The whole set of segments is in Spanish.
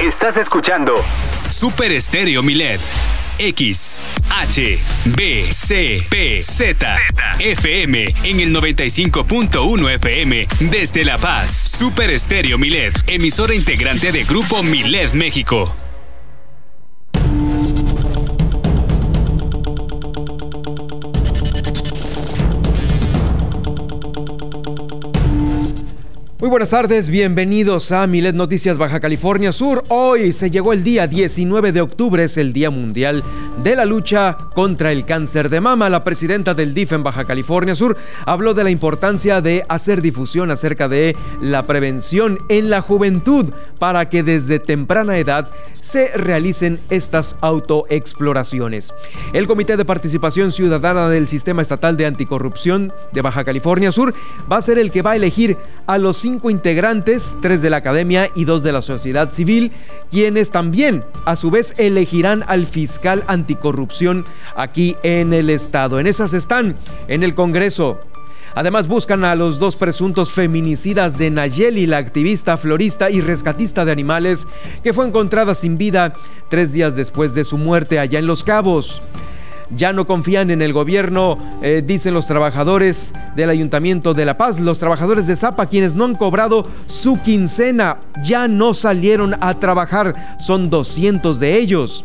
Estás escuchando Super Estéreo Milet. X, H, B, C, P, Z, FM en el 95.1 FM desde La Paz. Super Estéreo Milet, emisora integrante de Grupo Milet México. Muy buenas tardes, bienvenidos a Milet Noticias Baja California Sur. Hoy se llegó el día 19 de octubre, es el Día Mundial de la Lucha contra el Cáncer de Mama. La presidenta del DIF en Baja California Sur habló de la importancia de hacer difusión acerca de la prevención en la juventud para que desde temprana edad se realicen estas autoexploraciones. El Comité de Participación Ciudadana del Sistema Estatal de Anticorrupción de Baja California Sur va a ser el que va a elegir a los cinco integrantes, tres de la academia y dos de la sociedad civil, quienes también a su vez elegirán al fiscal anticorrupción aquí en el estado. En esas están en el Congreso Además buscan a los dos presuntos feminicidas de Nayeli, la activista florista y rescatista de animales, que fue encontrada sin vida tres días después de su muerte allá en Los Cabos ya no confían en el gobierno, eh, dicen los trabajadores del Ayuntamiento de La Paz, los trabajadores de Zapa, quienes no han cobrado su quincena, ya no salieron a trabajar, son 200 de ellos.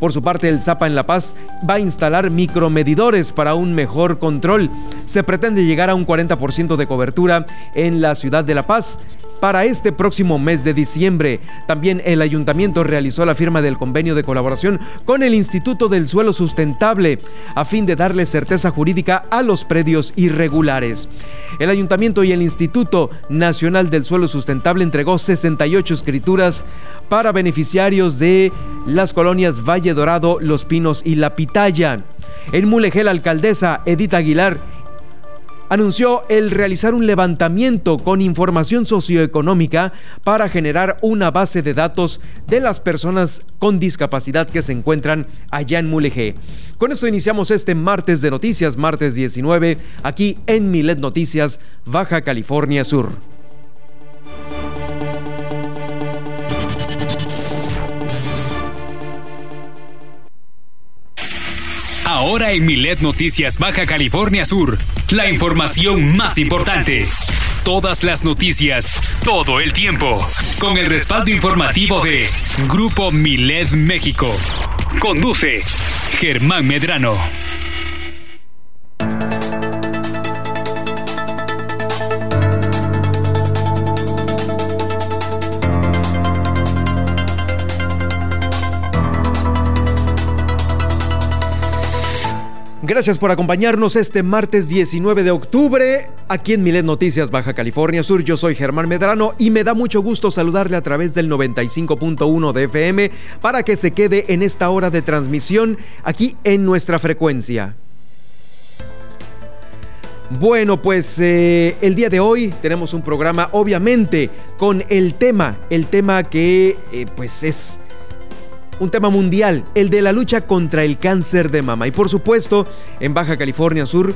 Por su parte, el Zapa en La Paz va a instalar micromedidores para un mejor control. Se pretende llegar a un 40% de cobertura en la ciudad de La Paz para este próximo mes de diciembre. También el ayuntamiento realizó la firma del convenio de colaboración con el Instituto del Suelo Sustentable a fin de darle certeza jurídica a los predios irregulares. El ayuntamiento y el Instituto Nacional del Suelo Sustentable entregó 68 escrituras para beneficiarios de las colonias Valle Dorado, Los Pinos y La Pitaya. En Mulegel, la alcaldesa Edith Aguilar anunció el realizar un levantamiento con información socioeconómica para generar una base de datos de las personas con discapacidad que se encuentran allá en Mulegé. Con esto iniciamos este martes de noticias, martes 19, aquí en Milet Noticias, Baja California Sur. Ahora en Milet Noticias Baja California Sur, la información más importante. Todas las noticias, todo el tiempo, con el respaldo informativo de Grupo Milet México. Conduce Germán Medrano. Gracias por acompañarnos este martes 19 de octubre aquí en Milet Noticias Baja California Sur. Yo soy Germán Medrano y me da mucho gusto saludarle a través del 95.1 de FM para que se quede en esta hora de transmisión aquí en nuestra frecuencia. Bueno, pues eh, el día de hoy tenemos un programa obviamente con el tema, el tema que eh, pues es un tema mundial, el de la lucha contra el cáncer de mama. Y por supuesto, en Baja California Sur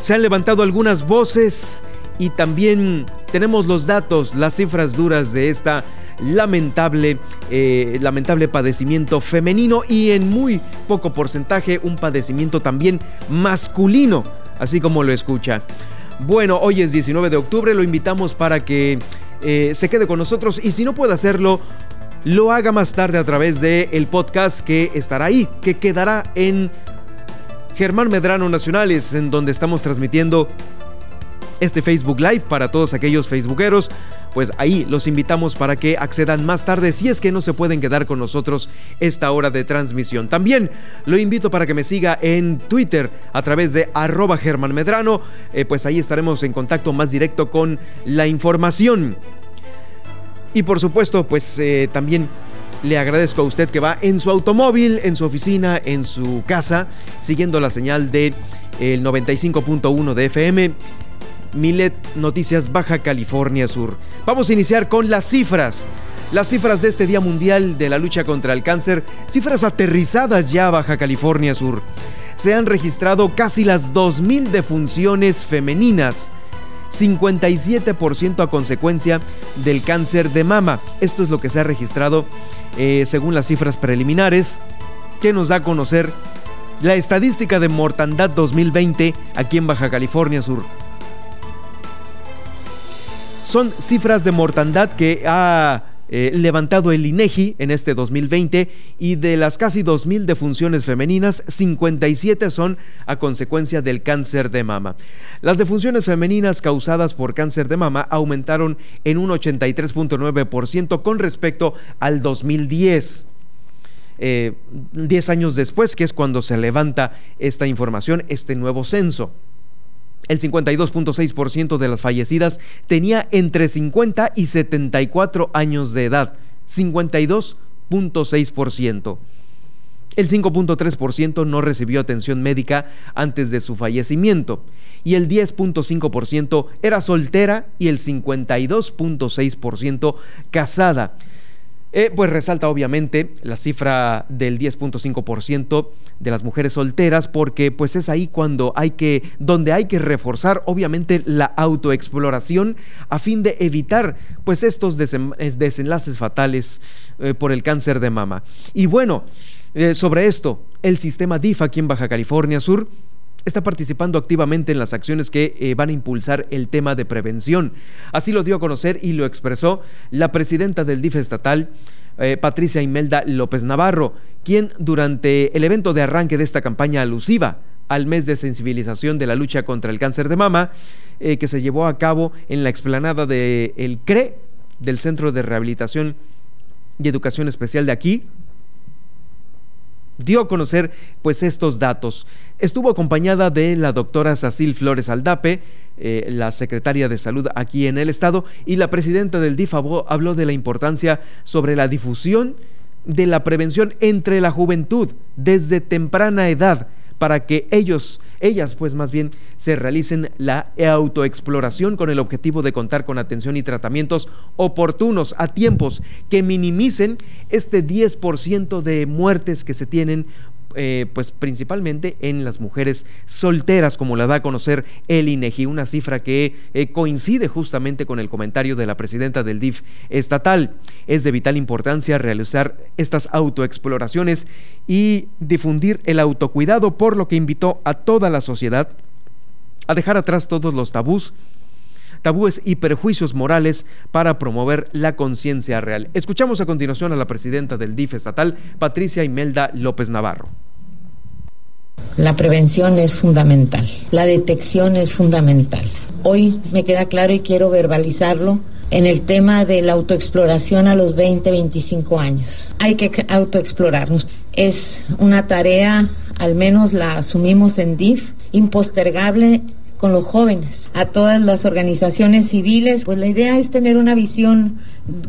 se han levantado algunas voces y también tenemos los datos, las cifras duras de esta lamentable, eh, lamentable padecimiento femenino y en muy poco porcentaje un padecimiento también masculino, así como lo escucha. Bueno, hoy es 19 de octubre, lo invitamos para que eh, se quede con nosotros y si no puede hacerlo, lo haga más tarde a través del el podcast que estará ahí, que quedará en Germán Medrano Nacionales, en donde estamos transmitiendo este Facebook Live para todos aquellos facebookeros. Pues ahí los invitamos para que accedan más tarde si es que no se pueden quedar con nosotros esta hora de transmisión. También lo invito para que me siga en Twitter a través de arroba Germán Medrano, eh, pues ahí estaremos en contacto más directo con la información. Y por supuesto, pues eh, también le agradezco a usted que va en su automóvil, en su oficina, en su casa, siguiendo la señal de el 95.1 de FM. Milet Noticias Baja California Sur. Vamos a iniciar con las cifras. Las cifras de este Día Mundial de la Lucha contra el Cáncer, cifras aterrizadas ya Baja California Sur. Se han registrado casi las 2.000 defunciones femeninas 57% a consecuencia del cáncer de mama. Esto es lo que se ha registrado eh, según las cifras preliminares que nos da a conocer la estadística de mortandad 2020 aquí en Baja California Sur. Son cifras de mortandad que ha eh, levantado el INEGI en este 2020 y de las casi 2.000 defunciones femeninas, 57 son a consecuencia del cáncer de mama. Las defunciones femeninas causadas por cáncer de mama aumentaron en un 83.9% con respecto al 2010. Eh, 10 años después, que es cuando se levanta esta información, este nuevo censo. El 52.6% de las fallecidas tenía entre 50 y 74 años de edad, 52.6%. El 5.3% no recibió atención médica antes de su fallecimiento y el 10.5% era soltera y el 52.6% casada. Eh, pues resalta obviamente la cifra del 10.5% de las mujeres solteras porque pues es ahí cuando hay que donde hay que reforzar obviamente la autoexploración a fin de evitar pues estos desenlaces fatales eh, por el cáncer de mama. Y bueno, eh, sobre esto, el sistema DIF aquí en Baja California Sur está participando activamente en las acciones que eh, van a impulsar el tema de prevención. Así lo dio a conocer y lo expresó la presidenta del DIF estatal, eh, Patricia Imelda López Navarro, quien durante el evento de arranque de esta campaña alusiva al mes de sensibilización de la lucha contra el cáncer de mama, eh, que se llevó a cabo en la explanada del CRE, del Centro de Rehabilitación y Educación Especial de aquí, dio a conocer pues estos datos. Estuvo acompañada de la doctora Sacil Flores Aldape, eh, la secretaria de salud aquí en el estado, y la presidenta del DIFABO habló de la importancia sobre la difusión de la prevención entre la juventud desde temprana edad para que ellos, ellas pues más bien, se realicen la autoexploración con el objetivo de contar con atención y tratamientos oportunos a tiempos que minimicen este 10% de muertes que se tienen eh, pues principalmente en las mujeres solteras, como la da a conocer el INEGI, una cifra que eh, coincide justamente con el comentario de la presidenta del DIF estatal. Es de vital importancia realizar estas autoexploraciones y difundir el autocuidado, por lo que invitó a toda la sociedad a dejar atrás todos los tabús tabúes y perjuicios morales para promover la conciencia real. Escuchamos a continuación a la presidenta del DIF estatal, Patricia Imelda López Navarro. La prevención es fundamental, la detección es fundamental. Hoy me queda claro y quiero verbalizarlo en el tema de la autoexploración a los 20, 25 años. Hay que autoexplorarnos. Es una tarea, al menos la asumimos en DIF, impostergable con los jóvenes, a todas las organizaciones civiles. Pues la idea es tener una visión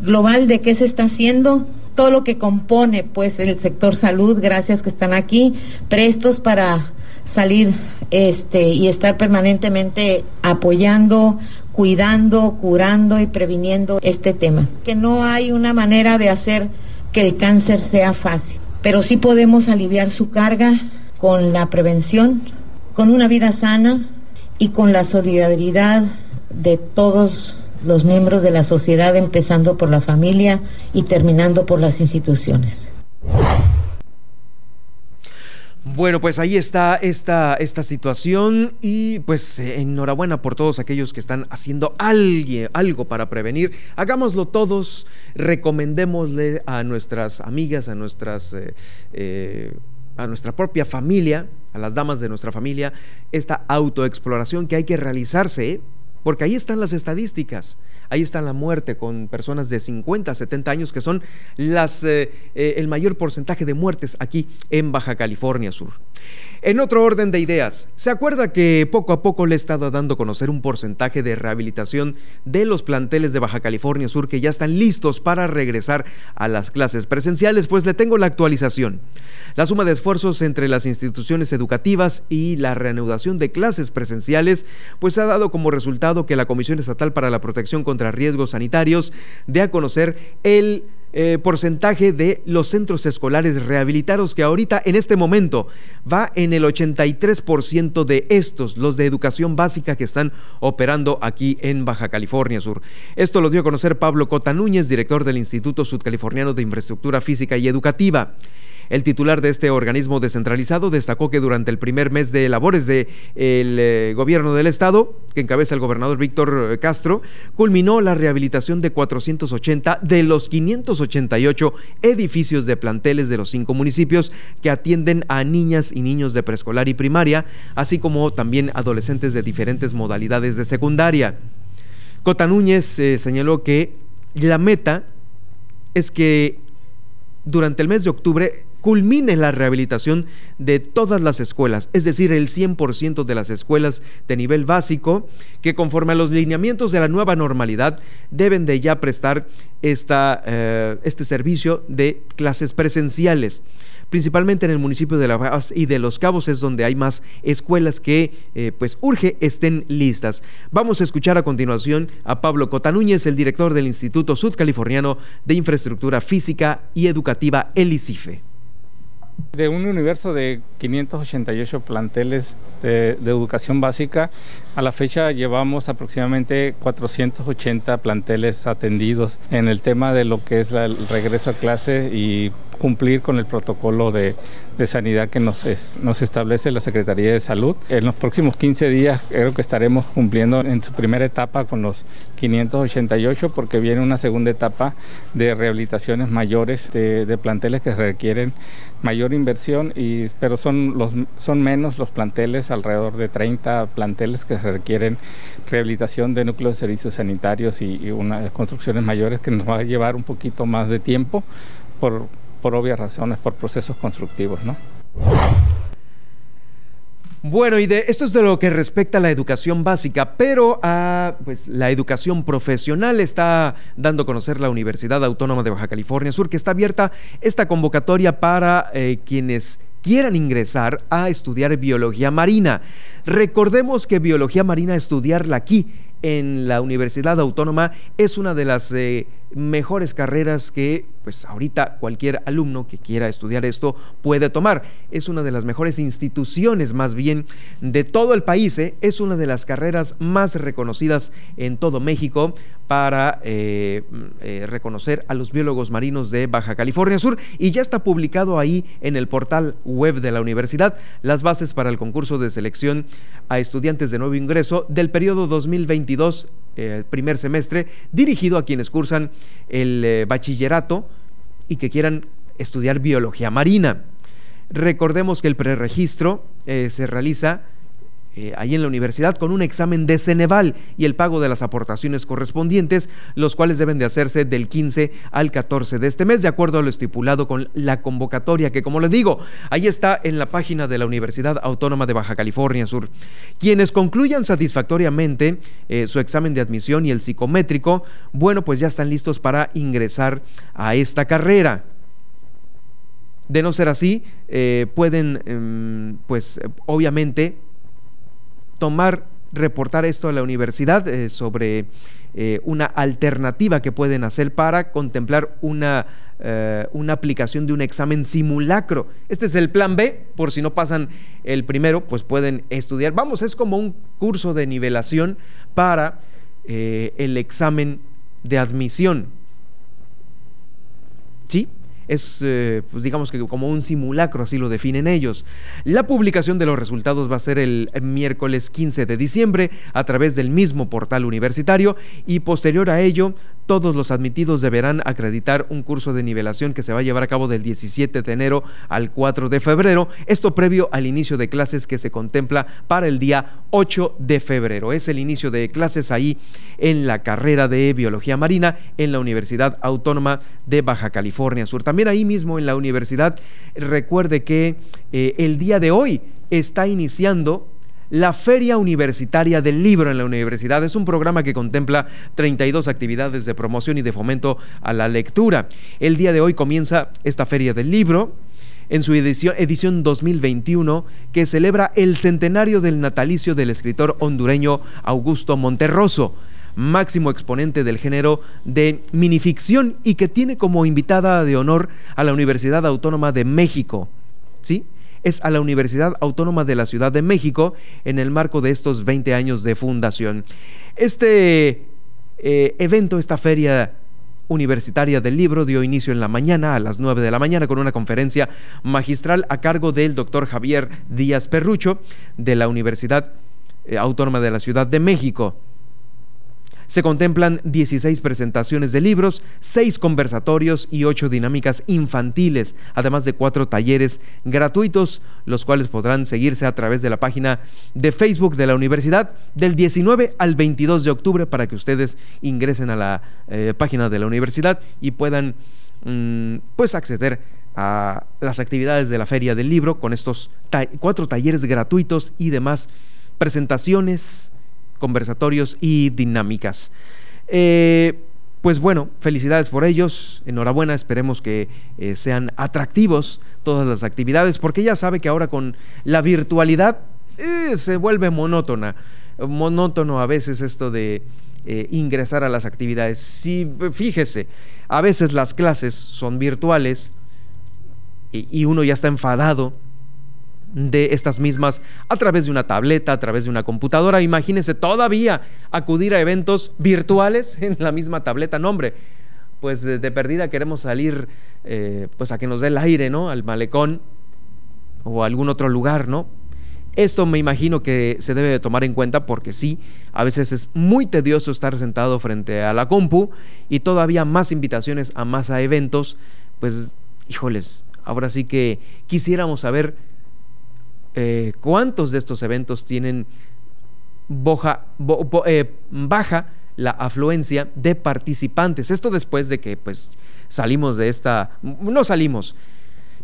global de qué se está haciendo, todo lo que compone pues el sector salud, gracias que están aquí, prestos para salir este y estar permanentemente apoyando, cuidando, curando y previniendo este tema. Que no hay una manera de hacer que el cáncer sea fácil, pero sí podemos aliviar su carga con la prevención, con una vida sana y con la solidaridad de todos los miembros de la sociedad, empezando por la familia y terminando por las instituciones. Bueno, pues ahí está esta, esta situación y pues eh, enhorabuena por todos aquellos que están haciendo algo para prevenir. Hagámoslo todos, recomendémosle a nuestras amigas, a nuestras... Eh, eh, a nuestra propia familia, a las damas de nuestra familia, esta autoexploración que hay que realizarse porque ahí están las estadísticas, ahí está la muerte con personas de 50, 70 años que son las, eh, eh, el mayor porcentaje de muertes aquí en Baja California Sur. En otro orden de ideas, ¿se acuerda que poco a poco le he estado dando a conocer un porcentaje de rehabilitación de los planteles de Baja California Sur que ya están listos para regresar a las clases presenciales? Pues le tengo la actualización. La suma de esfuerzos entre las instituciones educativas y la reanudación de clases presenciales pues ha dado como resultado que la Comisión Estatal para la Protección contra Riesgos Sanitarios dé a conocer el eh, porcentaje de los centros escolares rehabilitados que ahorita en este momento va en el 83% de estos, los de educación básica que están operando aquí en Baja California Sur. Esto lo dio a conocer Pablo Cota Núñez, director del Instituto Sudcaliforniano de Infraestructura Física y Educativa. El titular de este organismo descentralizado destacó que durante el primer mes de labores del eh, gobierno del estado, que encabeza el gobernador Víctor Castro, culminó la rehabilitación de 480 de los 588 edificios de planteles de los cinco municipios que atienden a niñas y niños de preescolar y primaria, así como también adolescentes de diferentes modalidades de secundaria. Cota Núñez eh, señaló que la meta es que durante el mes de octubre culmine la rehabilitación de todas las escuelas, es decir, el 100% de las escuelas de nivel básico, que conforme a los lineamientos de la nueva normalidad deben de ya prestar esta, eh, este servicio de clases presenciales principalmente en el municipio de La Paz y de Los Cabos es donde hay más escuelas que eh, pues urge estén listas. Vamos a escuchar a continuación a Pablo Cotanúñez, el director del Instituto Sudcaliforniano de Infraestructura Física y Educativa, el ICIFE. De un universo de 588 planteles de, educación básica, a la fecha llevamos aproximadamente 480 planteles atendidos en el tema de lo que es el regreso a clase y cumplir con el protocolo de, sanidad que nos, nos establece la Secretaría de Salud. En los próximos 15 días creo que estaremos cumpliendo en su primera etapa con los 588 porque viene una segunda etapa de rehabilitaciones mayores de, planteles que requieren mayor inversión, y, pero son, los, son menos los planteles, alrededor de 30 planteles que requieren rehabilitación de núcleos de servicios sanitarios y, y unas construcciones mayores que nos va a llevar un poquito más de tiempo por por obvias razones, por procesos constructivos, ¿no? Bueno, y de esto es de lo que respecta a la educación básica, pero a pues la educación profesional está dando a conocer la Universidad Autónoma de Baja California Sur que está abierta esta convocatoria para eh, quienes quieran ingresar a estudiar biología marina. Recordemos que biología marina estudiarla aquí en la Universidad Autónoma es una de las eh, mejores carreras que pues ahorita cualquier alumno que quiera estudiar esto puede tomar. Es una de las mejores instituciones más bien de todo el país. ¿eh? Es una de las carreras más reconocidas en todo México para eh, eh, reconocer a los biólogos marinos de Baja California Sur y ya está publicado ahí en el portal web de la universidad las bases para el concurso de selección a estudiantes de nuevo ingreso del periodo 2022 primer semestre dirigido a quienes cursan el eh, bachillerato y que quieran estudiar biología marina. Recordemos que el preregistro eh, se realiza eh, ahí en la universidad con un examen de Ceneval y el pago de las aportaciones correspondientes, los cuales deben de hacerse del 15 al 14 de este mes, de acuerdo a lo estipulado con la convocatoria, que como les digo, ahí está en la página de la Universidad Autónoma de Baja California Sur. Quienes concluyan satisfactoriamente eh, su examen de admisión y el psicométrico, bueno, pues ya están listos para ingresar a esta carrera. De no ser así, eh, pueden, em, pues obviamente, tomar, reportar esto a la universidad eh, sobre eh, una alternativa que pueden hacer para contemplar una, eh, una aplicación de un examen simulacro. Este es el plan B, por si no pasan el primero, pues pueden estudiar. Vamos, es como un curso de nivelación para el examen de admisión. ¿Sí? Es, eh, pues digamos que como un simulacro, así lo definen ellos. La publicación de los resultados va a ser el miércoles 15 de diciembre a través del mismo portal universitario y posterior a ello todos los admitidos deberán acreditar un curso de nivelación que se va a llevar a cabo del 17 de enero al 4 de febrero, esto previo al inicio de clases que se contempla para el día 8 de febrero. Es el inicio de clases ahí en la carrera de Biología Marina en la Universidad Autónoma de Baja California Sur. También ahí mismo en la universidad, recuerde que eh, el día de hoy está iniciando la Feria Universitaria del Libro en la universidad es un programa que contempla 32 actividades de promoción y de fomento a la lectura. El día de hoy comienza esta Feria del Libro en su edición, edición 2021 que celebra el centenario del natalicio del escritor hondureño Augusto Monterroso. Máximo exponente del género de minificción y que tiene como invitada de honor a la Universidad Autónoma de México. ¿Sí? es a la Universidad Autónoma de la Ciudad de México en el marco de estos 20 años de fundación. Este eh, evento, esta feria universitaria del libro dio inicio en la mañana a las 9 de la mañana con una conferencia magistral a cargo del doctor Javier Díaz Perrucho de la Universidad eh, Autónoma de la Ciudad de México. Se contemplan 16 presentaciones de libros, 6 conversatorios y 8 dinámicas infantiles, además de 4 talleres gratuitos, los cuales podrán seguirse a través de la página de Facebook de la universidad del 19 al 22 de octubre para que ustedes ingresen a la eh, página de la universidad y puedan mm, pues acceder a las actividades de la Feria del Libro con estos cuatro talleres gratuitos y demás presentaciones, conversatorios y dinámicas. Eh, pues bueno, felicidades por ellos, enhorabuena, esperemos que eh, sean atractivos todas las actividades, porque ya sabe que ahora con la virtualidad eh, se vuelve monótona, monótono a veces esto de ingresar a las actividades. Si fíjese, a veces las clases son virtuales y uno ya está enfadado de estas mismas a través de una tableta, a través de una computadora. Imagínense todavía acudir a eventos virtuales en la misma tableta. No, hombre, pues de, perdida queremos salir eh, pues a que nos dé el aire, ¿no? Al malecón o a algún otro lugar, ¿no? Esto me imagino que se debe de tomar en cuenta porque sí, a veces es muy tedioso estar sentado frente a la compu y todavía más invitaciones a más a eventos, pues híjoles, ahora sí que quisiéramos saber eh, cuántos de estos eventos tienen eh, baja la afluencia de participantes. Esto después de que pues salimos de esta, no salimos,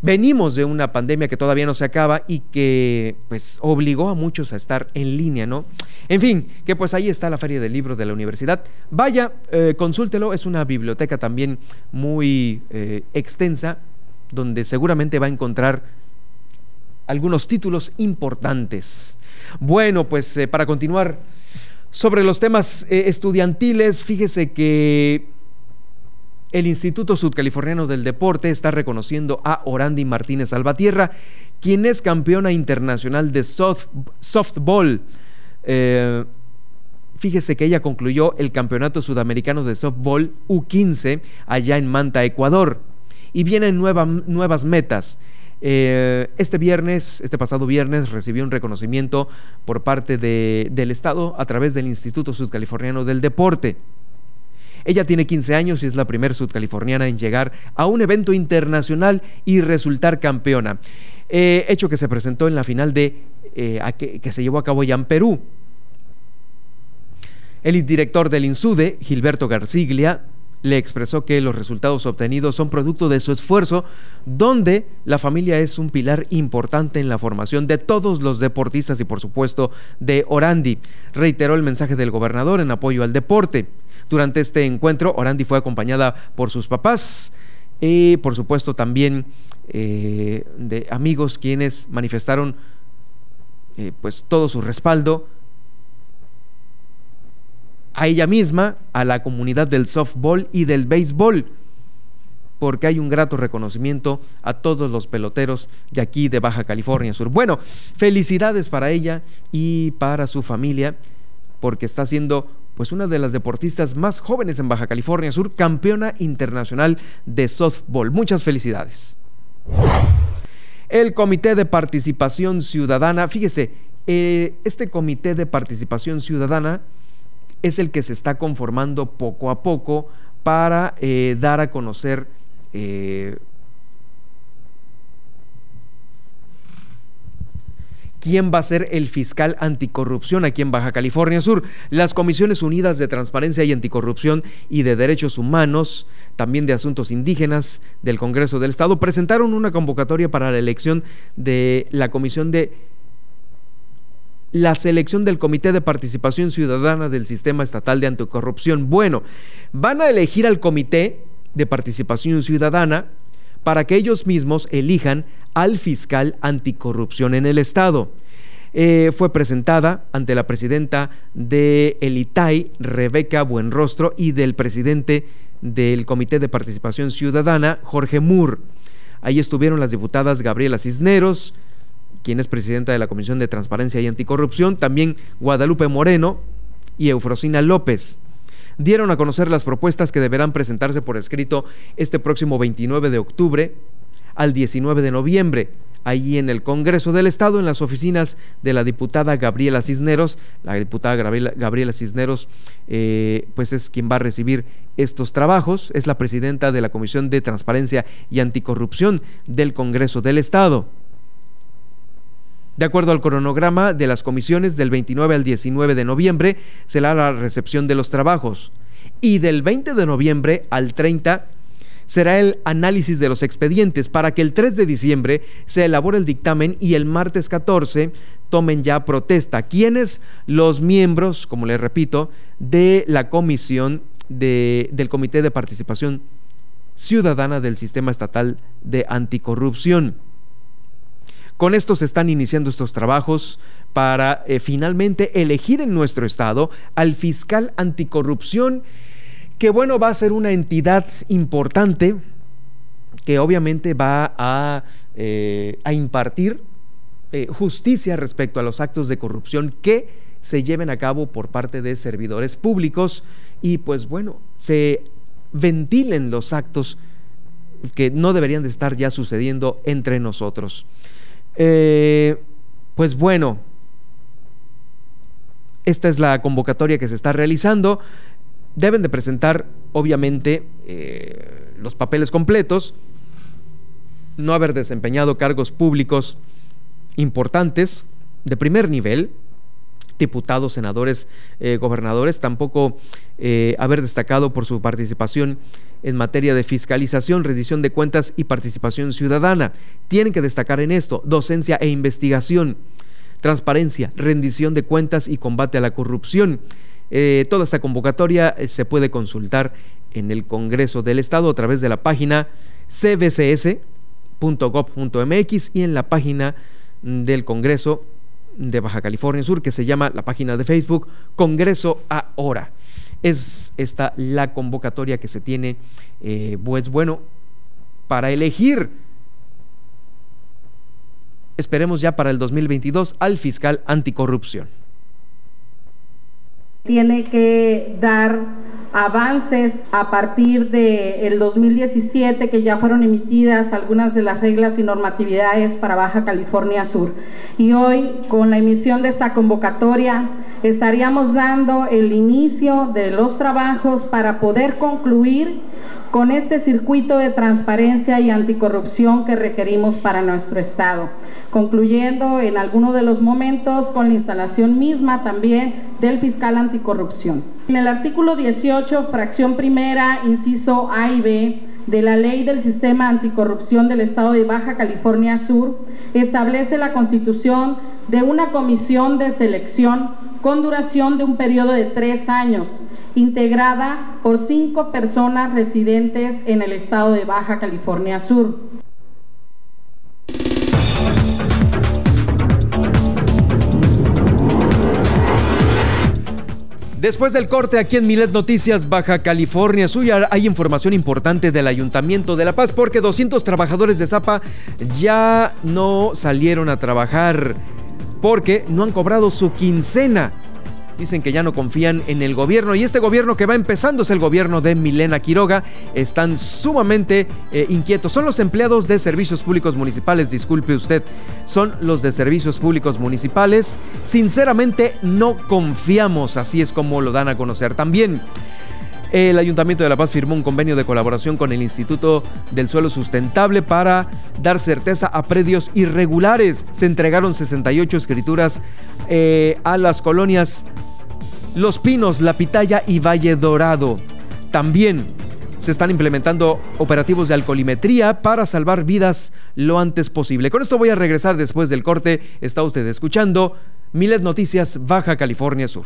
venimos de una pandemia que todavía no se acaba y que pues obligó a muchos a estar en línea, ¿no? En fin, que pues ahí está la Feria del Libro de la Universidad. Vaya, eh, consúltelo, es una biblioteca también muy extensa, donde seguramente va a encontrar algunos títulos importantes. Bueno, pues eh, para continuar sobre los temas eh, estudiantiles, fíjese que el Instituto Sudcaliforniano del Deporte está reconociendo a Orandi Martínez Salvatierra, quien es campeona internacional de softball. Eh, fíjese que ella concluyó el Campeonato Sudamericano de Softball U15 allá en Manta, Ecuador. Y vienen nuevas metas. Eh, este viernes, este pasado viernes, recibió un reconocimiento por parte del Estado a través del Instituto Sudcaliforniano del Deporte. Ella tiene 15 años y es la primera sudcaliforniana en llegar a un evento internacional y resultar campeona. Eh, hecho que se presentó en la final de eh, que, que, se llevó a cabo ya en Perú. El director del INSUDE, Gilberto Garciglia, le expresó que los resultados obtenidos son producto de su esfuerzo, donde la familia es un pilar importante en la formación de todos los deportistas y por supuesto de Orandi. Reiteró el mensaje del gobernador en apoyo al deporte. Durante este encuentro, Orandi fue acompañada por sus papás y por supuesto también eh, de amigos quienes manifestaron eh, pues todo su respaldo a ella misma, a la comunidad del softball y del béisbol, porque hay un grato reconocimiento a todos los peloteros de aquí de Baja California Sur. Bueno, felicidades para ella y para su familia, porque está siendo pues una de las deportistas más jóvenes en Baja California Sur, campeona internacional de softball. Muchas felicidades. El Comité de Participación Ciudadana, fíjese, eh, este Comité de Participación Ciudadana es el que se está conformando poco a poco para eh, dar a conocer eh, quién va a ser el fiscal anticorrupción aquí en Baja California Sur. Las Comisiones Unidas de Transparencia y Anticorrupción y de Derechos Humanos, también de Asuntos Indígenas del Congreso del Estado, presentaron una convocatoria para la elección de la Comisión de la selección del Comité de Participación Ciudadana del Sistema Estatal de Anticorrupción. Bueno, van a elegir al Comité de Participación Ciudadana para que ellos mismos elijan al fiscal anticorrupción en el Estado. eh, fue presentada ante la presidenta de el ITAI, Rebeca Buenrostro, y del presidente del Comité de Participación Ciudadana, Jorge Moore. Ahí estuvieron las diputadas Gabriela Cisneros, quien es presidenta de la Comisión de Transparencia y Anticorrupción, también Guadalupe Moreno y Eufrosina López. Dieron a conocer las propuestas que deberán presentarse por escrito este próximo 29 de octubre al 19 de noviembre, allí en el Congreso del Estado, en las oficinas de la diputada Gabriela Cisneros. La diputada Gabriela, Cisneros, eh, pues es quien va a recibir estos trabajos, es la presidenta de la Comisión de Transparencia y Anticorrupción del Congreso del Estado. De acuerdo al cronograma de las comisiones, del 29 al 19 de noviembre será la recepción de los trabajos y del 20 de noviembre al 30 será el análisis de los expedientes para que el 3 de diciembre se elabore el dictamen y el martes 14 tomen ya protesta. ¿Quiénes? Los miembros, como les repito, de la comisión del Comité de Participación Ciudadana del Sistema Estatal de Anticorrupción. Con esto se están iniciando estos trabajos para eh, finalmente elegir en nuestro estado al fiscal anticorrupción, que bueno, va a ser una entidad importante que obviamente va a, eh, impartir eh, justicia respecto a los actos de corrupción que se lleven a cabo por parte de servidores públicos y pues bueno, se ventilen los actos que no deberían de estar ya sucediendo entre nosotros. Eh, pues bueno, esta es la convocatoria que se está realizando. Deben de presentar, obviamente, eh, los papeles completos, no haber desempeñado cargos públicos importantes de primer nivel, diputados, senadores, eh, gobernadores, tampoco haber destacado por su participación en materia de fiscalización, rendición de cuentas y participación ciudadana. Tienen que destacar en esto docencia e investigación, transparencia, rendición de cuentas y combate a la corrupción. Eh, toda esta convocatoria eh, se puede consultar en el Congreso del Estado a través de la página cbcs.gov.mx y en la página del Congreso de Baja California Sur que se llama la página de Facebook Congreso Ahora es esta la convocatoria que se tiene, eh, pues bueno, para elegir, esperemos ya para el 2022, al fiscal anticorrupción. Tiene que dar avances a partir del 2017 que ya fueron emitidas algunas de las reglas y normatividades para Baja California Sur. Y hoy, con la emisión de esta convocatoria, estaríamos dando el inicio de los trabajos para poder concluir con este circuito de transparencia y anticorrupción que requerimos para nuestro Estado, concluyendo en algunos de los momentos con la instalación misma también del fiscal anticorrupción. En el artículo 18, fracción primera, inciso A y B, de la Ley del Sistema Anticorrupción del Estado de Baja California Sur, establece la constitución de una comisión de selección con duración de un periodo de tres años, integrada por cinco personas residentes en el estado de Baja California Sur. Después del corte aquí en Milet Noticias Baja California Sur hay información importante del Ayuntamiento de La Paz porque 200 trabajadores de Zapa ya no salieron a trabajar porque no han cobrado su quincena. Dicen que ya no confían en el gobierno y este gobierno que va empezando es el gobierno de Milena Quiroga. Están sumamente eh, inquietos. Son los empleados de servicios públicos municipales, disculpe usted, son los de servicios públicos municipales. Sinceramente no confiamos, así es como lo dan a conocer también. El Ayuntamiento de La Paz firmó un convenio de colaboración con el Instituto del Suelo Sustentable para dar certeza a predios irregulares. Se entregaron 68 escrituras eh, a las colonias Los Pinos, La Pitaya y Valle Dorado. También se están implementando operativos de alcoholimetría para salvar vidas lo antes posible. Con esto voy a regresar después del corte. Está usted escuchando Miles Noticias Baja California Sur.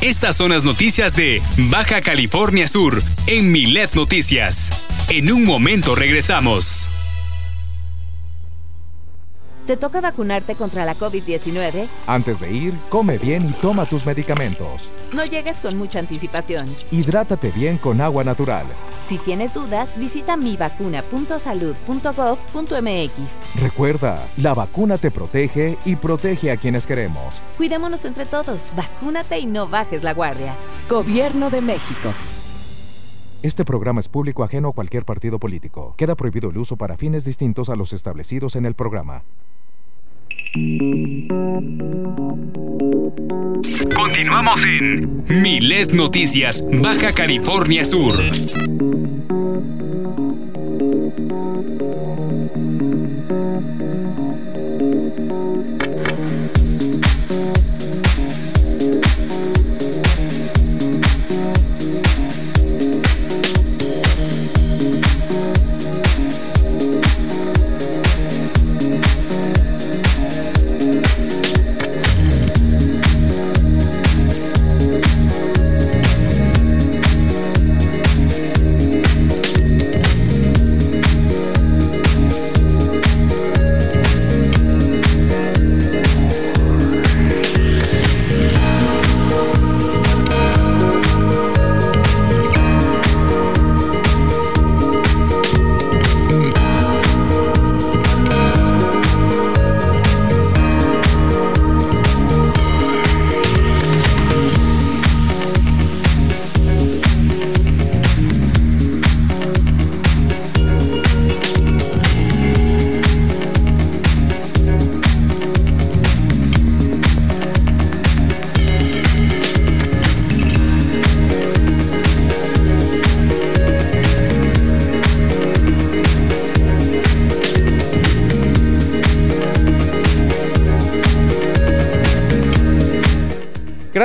Estas son las noticias de Baja California Sur en Milet Noticias. En un momento regresamos. ¿Te toca vacunarte contra la COVID-19? Antes de ir, come bien y toma tus medicamentos. No llegues con mucha anticipación. Hidrátate bien con agua natural. Si tienes dudas, visita mivacuna.salud.gov.mx. Recuerda, la vacuna te protege y protege a quienes queremos. Cuidémonos entre todos, vacúnate y no bajes la guardia. Gobierno de México. Este programa es público ajeno a cualquier partido político. Queda prohibido el uso para fines distintos a los establecidos en el programa. Continuamos en Milet Noticias, Baja California Sur.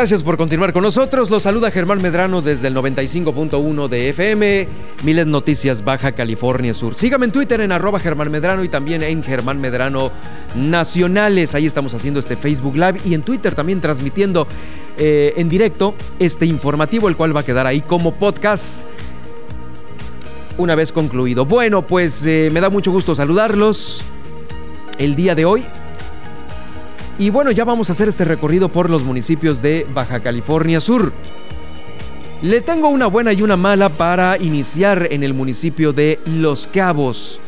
Gracias por continuar con nosotros. Los saluda Germán Medrano desde el 95.1 de FM, Milet Noticias Baja California Sur. Sígame en Twitter en arroba Germán Medrano y también en Germán Medrano Nacionales. Ahí estamos haciendo este Facebook Live y en Twitter también transmitiendo eh, en directo este informativo, el cual va a quedar ahí como podcast una vez concluido. Bueno, pues eh, me da mucho gusto saludarlos el día de hoy. Y bueno, ya vamos a hacer este recorrido por los municipios de Baja California Sur. Le tengo una buena y una mala para iniciar en el municipio de Los Cabos.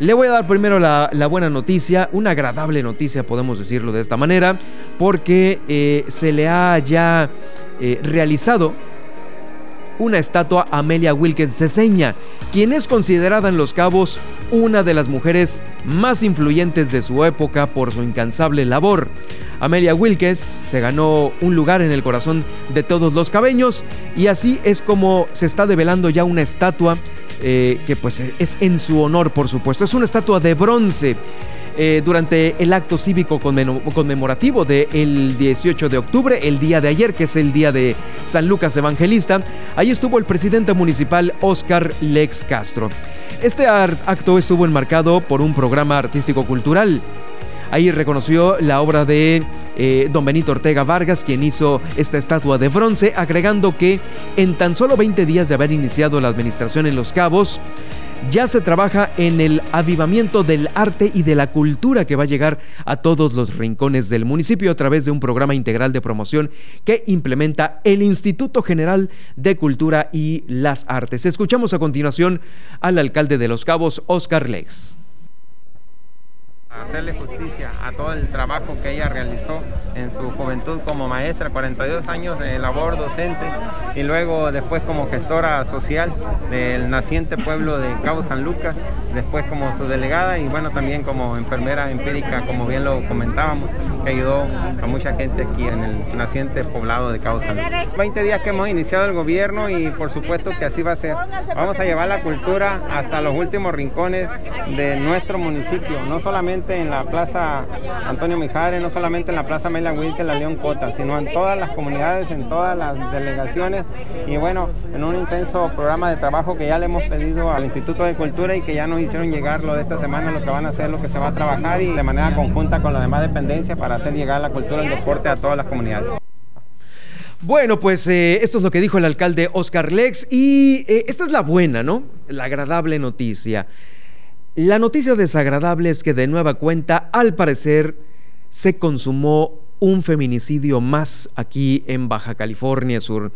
Le voy a dar primero la, buena noticia, una agradable noticia, podemos decirlo de esta manera, porque eh, se le ha ya eh, realizado una estatua Amelia Wilkins Ceseña, quien es considerada en Los Cabos una de las mujeres más influyentes de su época por su incansable labor. Amelia Wilkes se ganó un lugar en el corazón de todos los cabeños y así es como se está develando ya una estatua eh, que pues es en su honor por supuesto. Es una estatua de bronce eh, durante el acto cívico conmemorativo del 18 de octubre, el día de ayer, que es el día de San Lucas Evangelista. Ahí estuvo el presidente municipal Oscar Lex Castro. Este acto estuvo enmarcado por un programa artístico-cultural. Ahí reconoció la obra de eh, don Benito Ortega Vargas, quien hizo esta estatua de bronce, agregando que en tan solo 20 días de haber iniciado la administración en Los Cabos, ya se trabaja en el avivamiento del arte y de la cultura que va a llegar a todos los rincones del municipio a través de un programa integral de promoción que implementa el Instituto General de Cultura y las Artes. Escuchamos a continuación al alcalde de Los Cabos, Oscar Lex hacerle justicia a todo el trabajo que ella realizó en su juventud como maestra, 42 años de labor docente y luego después como gestora social del naciente pueblo de Cabo San Lucas, después como su delegada y bueno también como enfermera empírica, como bien lo comentábamos, que ayudó a mucha gente aquí en el naciente poblado de Cabo San Lucas. 20 días que hemos iniciado el gobierno y por supuesto que así va a ser. Vamos a llevar la cultura hasta los últimos rincones de nuestro municipio, no solamente en la Plaza Antonio Mijares, no solamente en la Plaza Mela Wilke, la León Cota, sino en todas las comunidades, en todas las delegaciones y bueno, en un intenso programa de trabajo que ya le hemos pedido al Instituto de Cultura y que ya nos hicieron llegar lo de esta semana, lo que van a hacer, lo que se va a trabajar y de manera conjunta con las demás dependencias para hacer llegar la cultura y el deporte a todas las comunidades. Bueno, pues eh, esto es lo que dijo el alcalde Oscar Lex y eh, esta es la buena, ¿no? La agradable noticia. La noticia desagradable es que de nueva cuenta, al parecer, se consumó un feminicidio más aquí en Baja California Sur.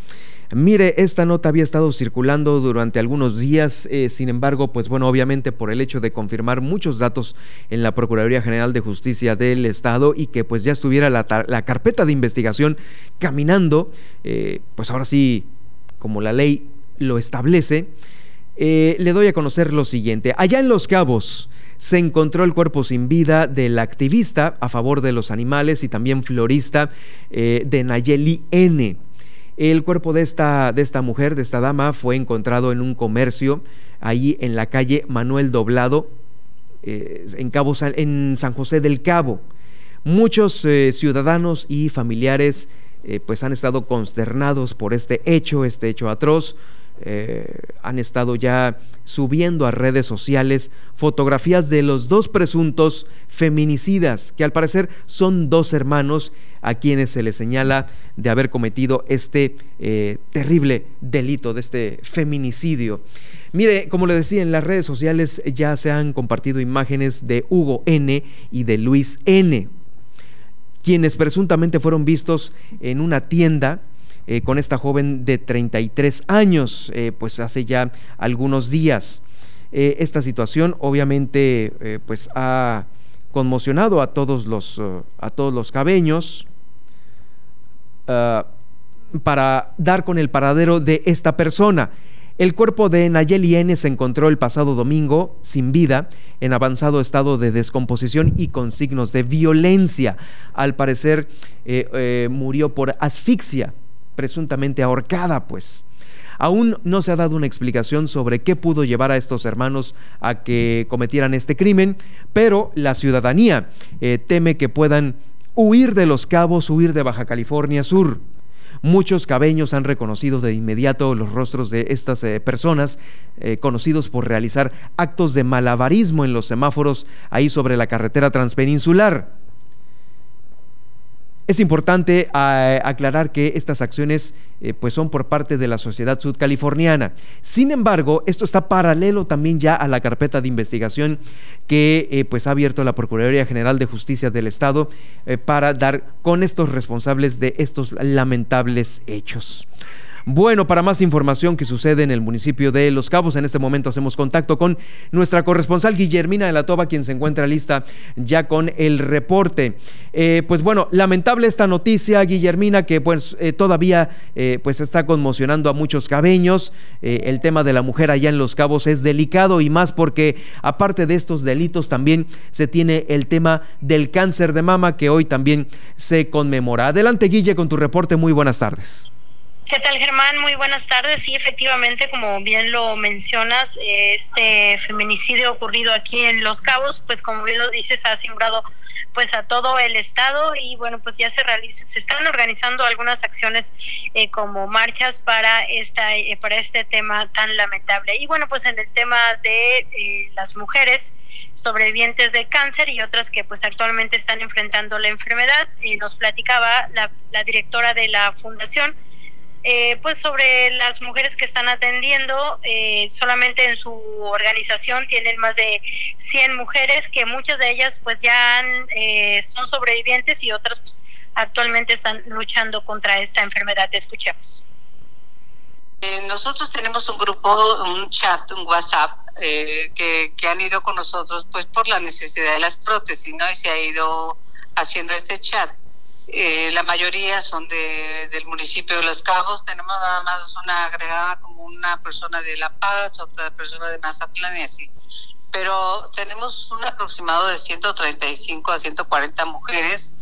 Mire, esta nota había estado circulando durante algunos días, eh, sin embargo, pues bueno, obviamente por el hecho de confirmar muchos datos en la Procuraduría General de Justicia del Estado y que pues ya estuviera la, carpeta de investigación caminando, eh, pues ahora sí, como la ley lo establece, eh, le doy a conocer lo siguiente. Allá en Los Cabos, se encontró el cuerpo sin vida del activista a favor de los animales y también florista de Nayeli N. El cuerpo de esta, de esta mujer, de esta dama, fue encontrado en un comercio ahí en la calle Manuel Doblado, eh, en, Cabo, en San José del Cabo. Muchos eh, ciudadanos y familiares eh, pues han estado consternados por este hecho, este hecho atroz. Han estado ya subiendo a redes sociales fotografías de los dos presuntos feminicidas, que al parecer son dos hermanos a quienes se les señala de haber cometido este eh, terrible delito, de este feminicidio. Mire, como le decía, en las redes sociales ya se han compartido imágenes de Hugo N. y de Luis N., quienes presuntamente fueron vistos en una tienda eh, con esta joven de 33 años, eh, pues hace ya algunos días. esta situación obviamente pues ha conmocionado a todos los, a todos los cabeños, eh, para dar con el paradero de esta persona. El cuerpo de Nayeli N se encontró el pasado domingo sin vida, en avanzado estado de descomposición y con signos de violencia. Al parecer eh, eh, murió por asfixia, presuntamente ahorcada, pues. Aún no se ha dado una explicación sobre qué pudo llevar a estos hermanos a que cometieran este crimen, pero la ciudadanía teme que puedan huir de los cabos, huir de Baja California Sur. Muchos cabeños han reconocido de inmediato los rostros de estas eh, personas, eh, conocidos por realizar actos de malabarismo en los semáforos ahí sobre la carretera transpeninsular. Es importante ah, aclarar que estas acciones eh, pues son por parte de la sociedad sudcaliforniana. Sin embargo, esto está paralelo también ya a la carpeta de investigación que eh, pues ha abierto la Procuraduría General de Justicia del Estado eh, para dar con estos responsables de estos lamentables hechos. Bueno, para más información que sucede en el municipio de Los Cabos, en este momento hacemos contacto con nuestra corresponsal Guillermina de la Toba, quien se encuentra lista ya con el reporte. Eh, pues bueno, lamentable esta noticia, Guillermina, que pues eh, todavía eh, pues está conmocionando a muchos cabeños. el tema de la mujer allá en Los Cabos es delicado y más porque aparte de estos delitos también se tiene el tema del cáncer de mama que hoy también se conmemora. Adelante, Guille, con tu reporte. Muy buenas tardes. ¿Qué tal, Germán? Muy buenas tardes. Sí, efectivamente, como bien lo mencionas, este feminicidio ocurrido aquí en Los Cabos, pues como bien lo dices, ha sembrado pues a todo el estado y bueno, pues ya se realiza, se están organizando algunas acciones eh, como marchas para esta eh, para este tema tan lamentable. Y bueno, pues en el tema de eh, las mujeres sobrevivientes de cáncer y otras que pues actualmente están enfrentando la enfermedad, nos platicaba la, la directora de la fundación eh, pues sobre las mujeres que están atendiendo, eh, solamente en su organización tienen más de 100 mujeres que muchas de ellas pues ya eh, son sobrevivientes y otras pues actualmente están luchando contra esta enfermedad. Escuchemos. nosotros tenemos un grupo, un chat, un WhatsApp que, que han ido con nosotros pues por la necesidad de las prótesis, ¿no? Y se ha ido haciendo este chat eh, la mayoría son de, del municipio de Los Cabos. Tenemos nada más una agregada como una persona de La Paz, otra persona de Mazatlán y así. Pero tenemos un aproximado de 135 a 140 mujeres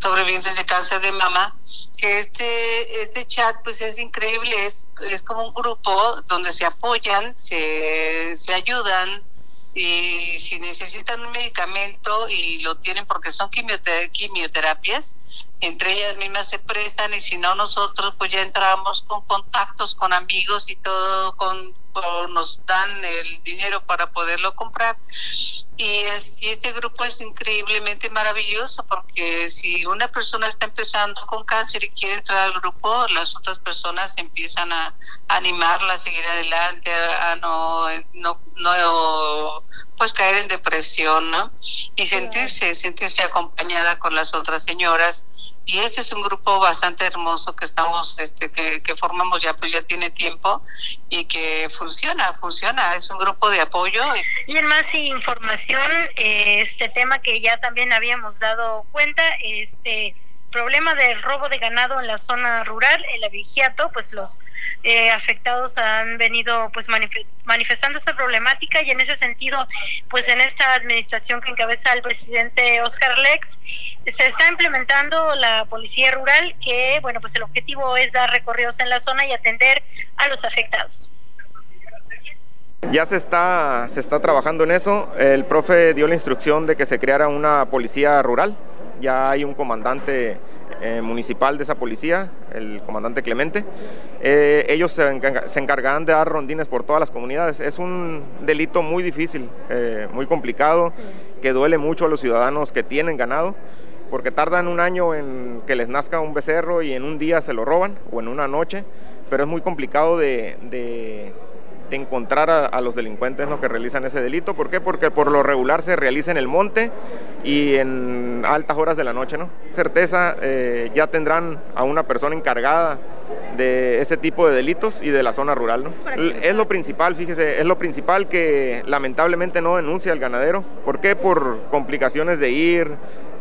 sobrevivientes de cáncer de mama, que este, este chat pues es increíble, es, es como un grupo donde se apoyan, se, se ayudan, y si necesitan un medicamento y lo tienen porque son quimioterapias, entre ellas mismas se prestan y si no nosotros pues ya entramos con contactos con amigos y todo con, nos dan el dinero para poderlo comprar y, este grupo es increíblemente maravilloso porque si una persona está empezando con cáncer y quiere entrar al grupo las otras personas empiezan a animarla a seguir adelante a no no, no pues caer en depresión, ¿no? Y sentirse, sentirse acompañada con las otras señoras. Y ese es un grupo bastante hermoso que estamos, este, que, que formamos ya, pues ya tiene tiempo y que funciona, funciona. Es un grupo de apoyo. Y en más información, eh, este tema que ya también habíamos dado cuenta, este problema del robo de ganado en la zona rural, el abigiato, pues los eh, afectados han venido pues manifestando esta problemática y en ese sentido, pues en esta administración que encabeza el presidente Oscar Lex, se está implementando la policía rural que, bueno, pues el objetivo es dar recorridos en la zona y atender a los afectados. Ya se está, se está trabajando en eso. El profe dio la instrucción de que se creara una policía rural ya hay un comandante eh, municipal de esa policía, el comandante Clemente. Eh, ellos se, encargarán de dar rondines por todas las comunidades. Es un delito muy difícil, eh, muy complicado, que duele mucho a los ciudadanos que tienen ganado, porque tardan un año en que les nazca un becerro y en un día se lo roban o en una noche, pero es muy complicado de encontrar a, los delincuentes ¿no? que realizan ese delito. ¿Por qué? Porque por lo regular se realiza en el monte y en altas horas de la noche. ¿no? Certeza eh, ya tendrán a una persona encargada de ese tipo de delitos y de la zona rural. ¿no? Es lo principal, fíjese, es lo principal que lamentablemente no denuncia el ganadero. ¿Por qué? Por complicaciones de ir.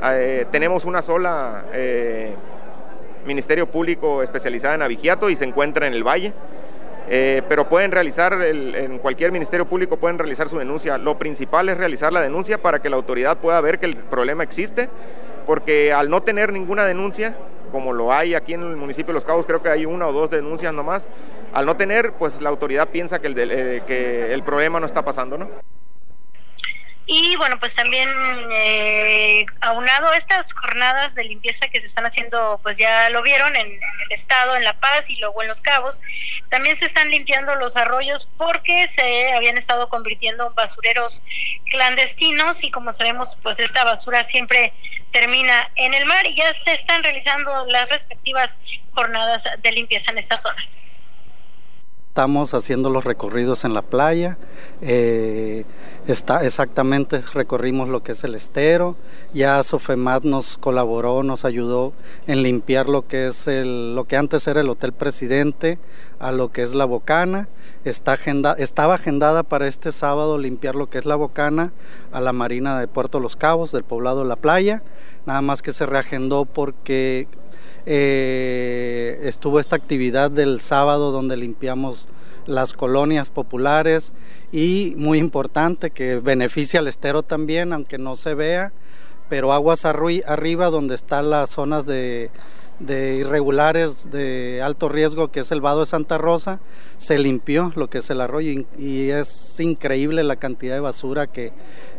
Eh, tenemos una sola eh, Ministerio Público especializada en avigiato y se encuentra en el Valle. Eh, pero pueden realizar, en cualquier ministerio público pueden realizar su denuncia. Lo principal es realizar la denuncia para que la autoridad pueda ver que el problema existe, porque al no tener ninguna denuncia, como lo hay aquí en el municipio de Los Cabos, creo que hay una o dos denuncias nomás, al no tener, pues la autoridad piensa que el, eh, que el problema no está pasando, ¿no? Y bueno, pues también eh, aunado a estas jornadas de limpieza que se están haciendo, pues ya lo vieron en, el estado, en La Paz y luego en Los Cabos, también se están limpiando los arroyos porque se habían estado convirtiendo en basureros clandestinos y como sabemos, pues esta basura siempre termina en el mar y ya se están realizando las respectivas jornadas de limpieza en esta zona. Estamos haciendo los recorridos en la playa. Eh, está, exactamente recorrimos lo que es el estero. Ya Sofemat nos colaboró, nos ayudó en limpiar lo que es el, lo que antes era el Hotel Presidente, a lo que es la Bocana. Está agenda, estaba agendada para este sábado limpiar lo que es la Bocana a la Marina de Puerto Los Cabos, del poblado La Playa. Nada más que se reagendó porque eh, estuvo esta actividad del sábado donde limpiamos las colonias populares y muy importante que beneficia al estero también, aunque no se vea, pero aguas arriba donde están las zonas de, irregulares de alto riesgo que es el vado de Santa Rosa, se limpió lo que es el arroyo y, es increíble la cantidad de basura que,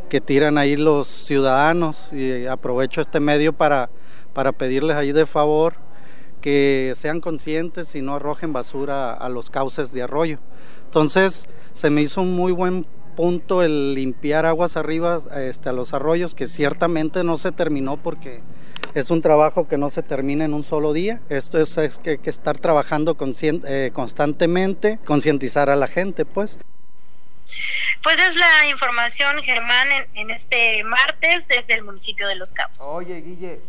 que tiran ahí los ciudadanos. Y aprovecho este medio para para pedirles ahí de favor que sean conscientes y no arrojen basura a los cauces de arroyo. Entonces se me hizo un muy buen punto el limpiar aguas arriba este, a los arroyos, que ciertamente no se terminó porque es un trabajo que no se termina en un solo día. Esto es, que, que estar trabajando eh, constantemente, concientizar a la gente, pues. Pues es la información, Germán, en, en, este martes desde el municipio de Los Cabos. Oye, Guille,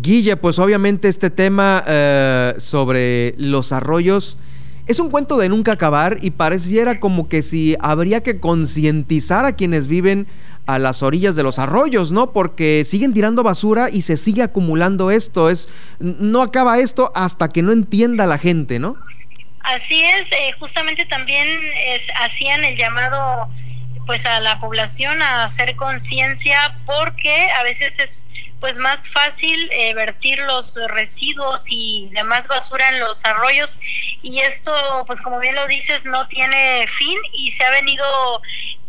Guille, pues obviamente este tema eh, sobre los arroyos es un cuento de nunca acabar y pareciera como que si habría que concientizar a quienes viven a las orillas de los arroyos, ¿no? Porque siguen tirando basura y se sigue acumulando esto. Es, no acaba esto hasta que no entienda la gente, ¿no? Así es, eh, justamente también hacían el llamado pues a la población a hacer conciencia porque a veces es pues más fácil eh, vertir los residuos y demás basura en los arroyos. Y esto pues como bien lo dices no tiene fin y se ha venido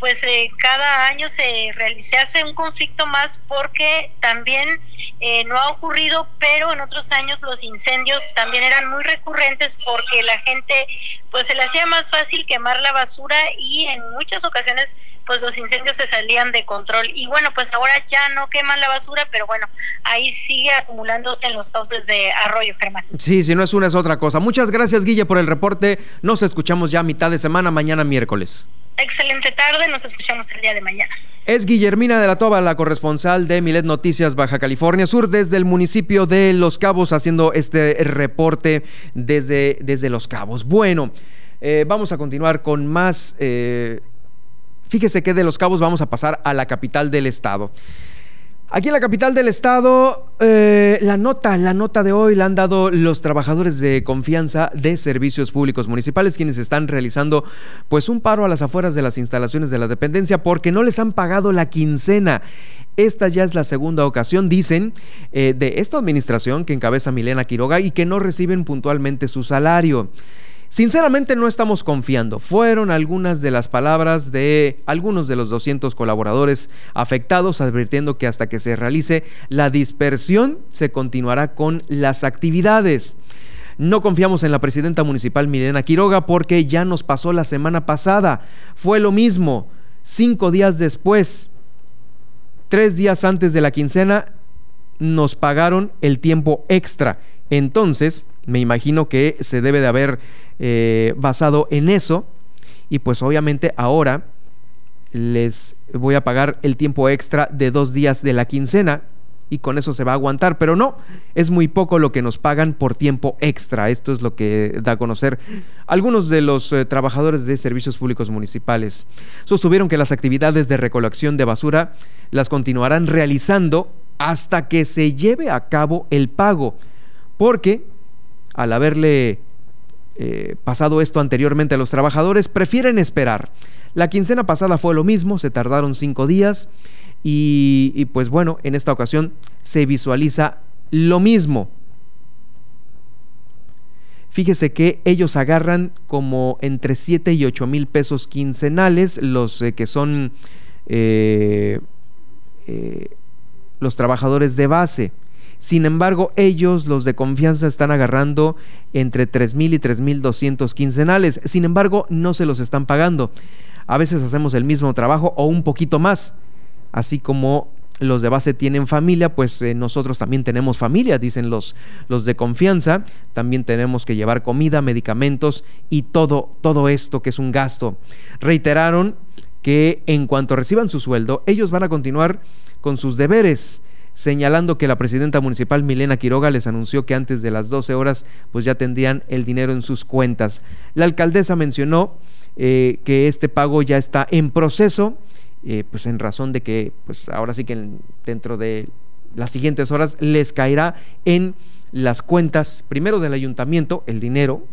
pues eh, cada año se realiza hace un conflicto más porque también eh, no ha ocurrido pero en otros años los incendios también eran muy recurrentes porque la gente pues se le hacía más fácil quemar la basura y en muchas ocasiones pues los incendios se salían de control. Y bueno, pues ahora ya no queman la basura, pero bueno, ahí sigue acumulándose en los cauces de arroyo, Germán. Sí, si no es una es otra cosa. Muchas gracias, Guille, por el reporte. Nos escuchamos ya a mitad de semana, mañana miércoles. Excelente tarde, nos escuchamos el día de mañana. Es Guillermina de la Toba, la corresponsal de Milet Noticias Baja California Sur, desde el municipio de Los Cabos, haciendo este reporte desde, desde Los Cabos. Bueno, eh, vamos a continuar con más. Eh, fíjese que de Los Cabos vamos a pasar a la capital del estado. Aquí en la capital del estado, eh, la nota, la nota de hoy la han dado los trabajadores de confianza de servicios públicos municipales, quienes están realizando pues un paro a las afueras de las instalaciones de la dependencia porque no les han pagado la quincena. Esta ya es la segunda ocasión, dicen, eh, de esta administración que encabeza Milena Quiroga y que no reciben puntualmente su salario. Sinceramente no estamos confiando. Fueron algunas de las palabras de algunos de los 200 colaboradores afectados, advirtiendo que hasta que se realice la dispersión se continuará con las actividades. No confiamos en la presidenta municipal Milena Quiroga porque ya nos pasó la semana pasada. Fue lo mismo. Cinco días después, tres días antes de la quincena, nos pagaron el tiempo extra. Entonces, me imagino que se debe de haber eh, basado en eso y pues obviamente ahora les voy a pagar el tiempo extra de dos días de la quincena y con eso se va a aguantar, pero no, es muy poco lo que nos pagan por tiempo extra. Esto es lo que da a conocer algunos de los eh, trabajadores de servicios públicos municipales. Sostuvieron que las actividades de recolección de basura las continuarán realizando hasta que se lleve a cabo el pago, porque al haberle eh, pasado esto anteriormente a los trabajadores, prefieren esperar. La quincena pasada fue lo mismo, se tardaron cinco días y, pues bueno, en esta ocasión se visualiza lo mismo. Fíjese que ellos agarran como entre 7 y 8 mil pesos quincenales, los eh, que son eh, los trabajadores de base. Sin embargo, ellos, los de confianza, están agarrando entre 3.000 y 3.200 quincenales. Sin embargo, no se los están pagando. A veces hacemos el mismo trabajo o un poquito más. Así como los de base tienen familia, pues eh, nosotros también tenemos familia, dicen los, los de confianza. También tenemos que llevar comida, medicamentos y todo, todo esto que es un gasto. Reiteraron que en cuanto reciban su sueldo, ellos van a continuar con sus deberes señalando que la presidenta municipal Milena Quiroga les anunció que antes de las 12 horas pues ya tendrían el dinero en sus cuentas. La alcaldesa mencionó eh, que este pago ya está en proceso, eh, pues en razón de que pues ahora sí que dentro de las siguientes horas les caerá en las cuentas, primero del ayuntamiento, el dinero,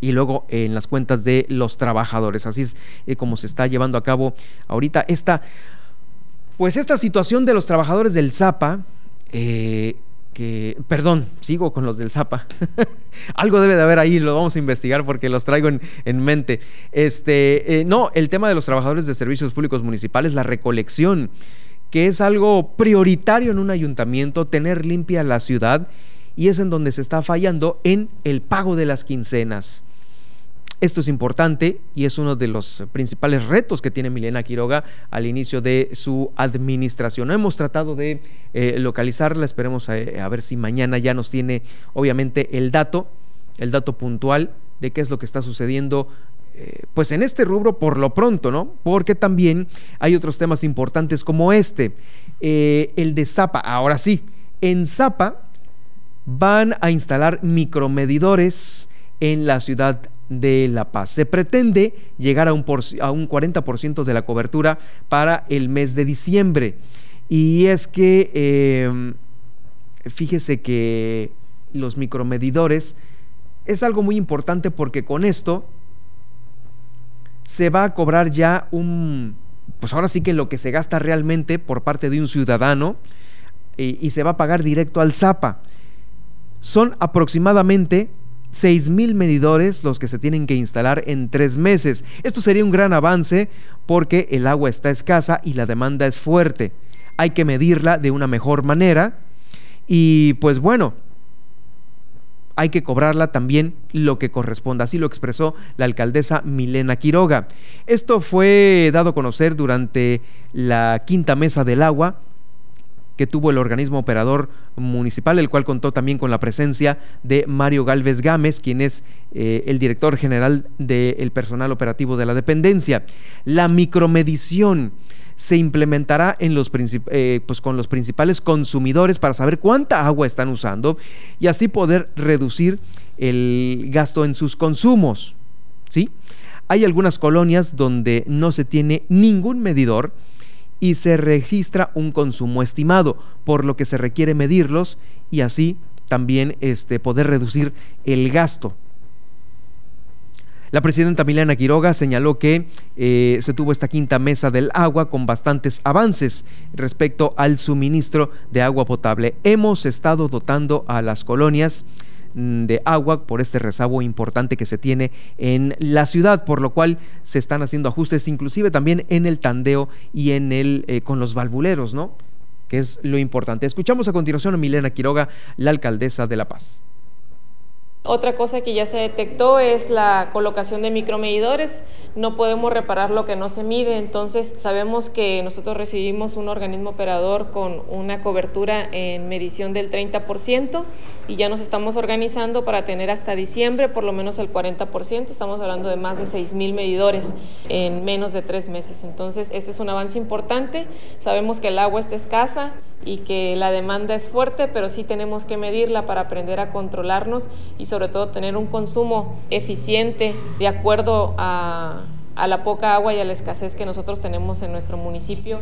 y luego en las cuentas de los trabajadores. Así es eh, como se está llevando a cabo ahorita esta pues esta situación de los trabajadores del Zapa, eh, que, perdón, sigo con los del Zapa. Algo debe de haber ahí, lo vamos a investigar porque los traigo en, mente. Este, eh, no, el tema de los trabajadores de servicios públicos municipales, la recolección, que es algo prioritario en un ayuntamiento, tener limpia la ciudad, y es en donde se está fallando en el pago de las quincenas. Esto es importante y es uno de los principales retos que tiene Milena Quiroga al inicio de su administración. hemos tratado de eh, localizarla, esperemos eh, a, ver si mañana ya nos tiene obviamente el dato, el dato puntual de qué es lo que está sucediendo eh, pues en este rubro por lo pronto, ¿no? Porque también hay otros temas importantes como este, el de Zapa. Ahora sí, en Zapa van a instalar micromedidores en la ciudad de La Paz. Se pretende llegar a un, a un 40% de la cobertura para el mes de diciembre. Y es que, em, fíjese que los micromedidores es algo muy importante porque con esto se va a cobrar ya un, pues ahora sí que lo que se gasta realmente por parte de un ciudadano y se va a pagar directo al ZAPA. Son aproximadamente mil medidores los que se tienen que instalar en tres meses. Esto sería un gran avance porque el agua está escasa y la demanda es fuerte. Hay que medirla de una mejor manera y pues bueno, hay que cobrarla también lo que corresponda. Así lo expresó la alcaldesa Milena Quiroga. Esto fue dado a conocer durante la quinta mesa del agua que tuvo el organismo operador municipal, el cual contó también con la presencia de Mario Galvez Gámez, quien es eh, el director general del personal operativo de la dependencia. La micromedición se implementará en los eh, pues con los principales consumidores para saber cuánta agua están usando y así poder reducir el gasto en sus consumos. ¿sí? Hay algunas colonias donde no se tiene ningún medidor y se registra un consumo estimado, por lo que se requiere medirlos y así también este, poder reducir el gasto. La presidenta Milena Quiroga señaló que eh, se tuvo esta quinta mesa del agua con bastantes avances respecto al suministro de agua potable. Hemos estado dotando a las colonias de agua por este rezago importante que se tiene en la ciudad, por lo cual se están haciendo ajustes inclusive también en el tandeo y en el eh, con los valvuleros, ¿no? Que es lo importante. Escuchamos a continuación a Milena Quiroga, la alcaldesa de La Paz. Otra cosa que ya se detectó es la colocación de micromedidores. No podemos reparar lo que no se mide, entonces sabemos que nosotros recibimos un organismo operador con una cobertura en medición del 30% y ya nos estamos organizando para tener hasta diciembre por lo menos el 40%. Estamos hablando de más de 6 mil medidores en menos de tres meses. Entonces, este es un avance importante. Sabemos que el agua está escasa y que la demanda es fuerte, pero sí tenemos que medirla para aprender a controlarnos y sobre todo tener un consumo eficiente de acuerdo a, a la poca agua y a la escasez que nosotros tenemos en nuestro municipio.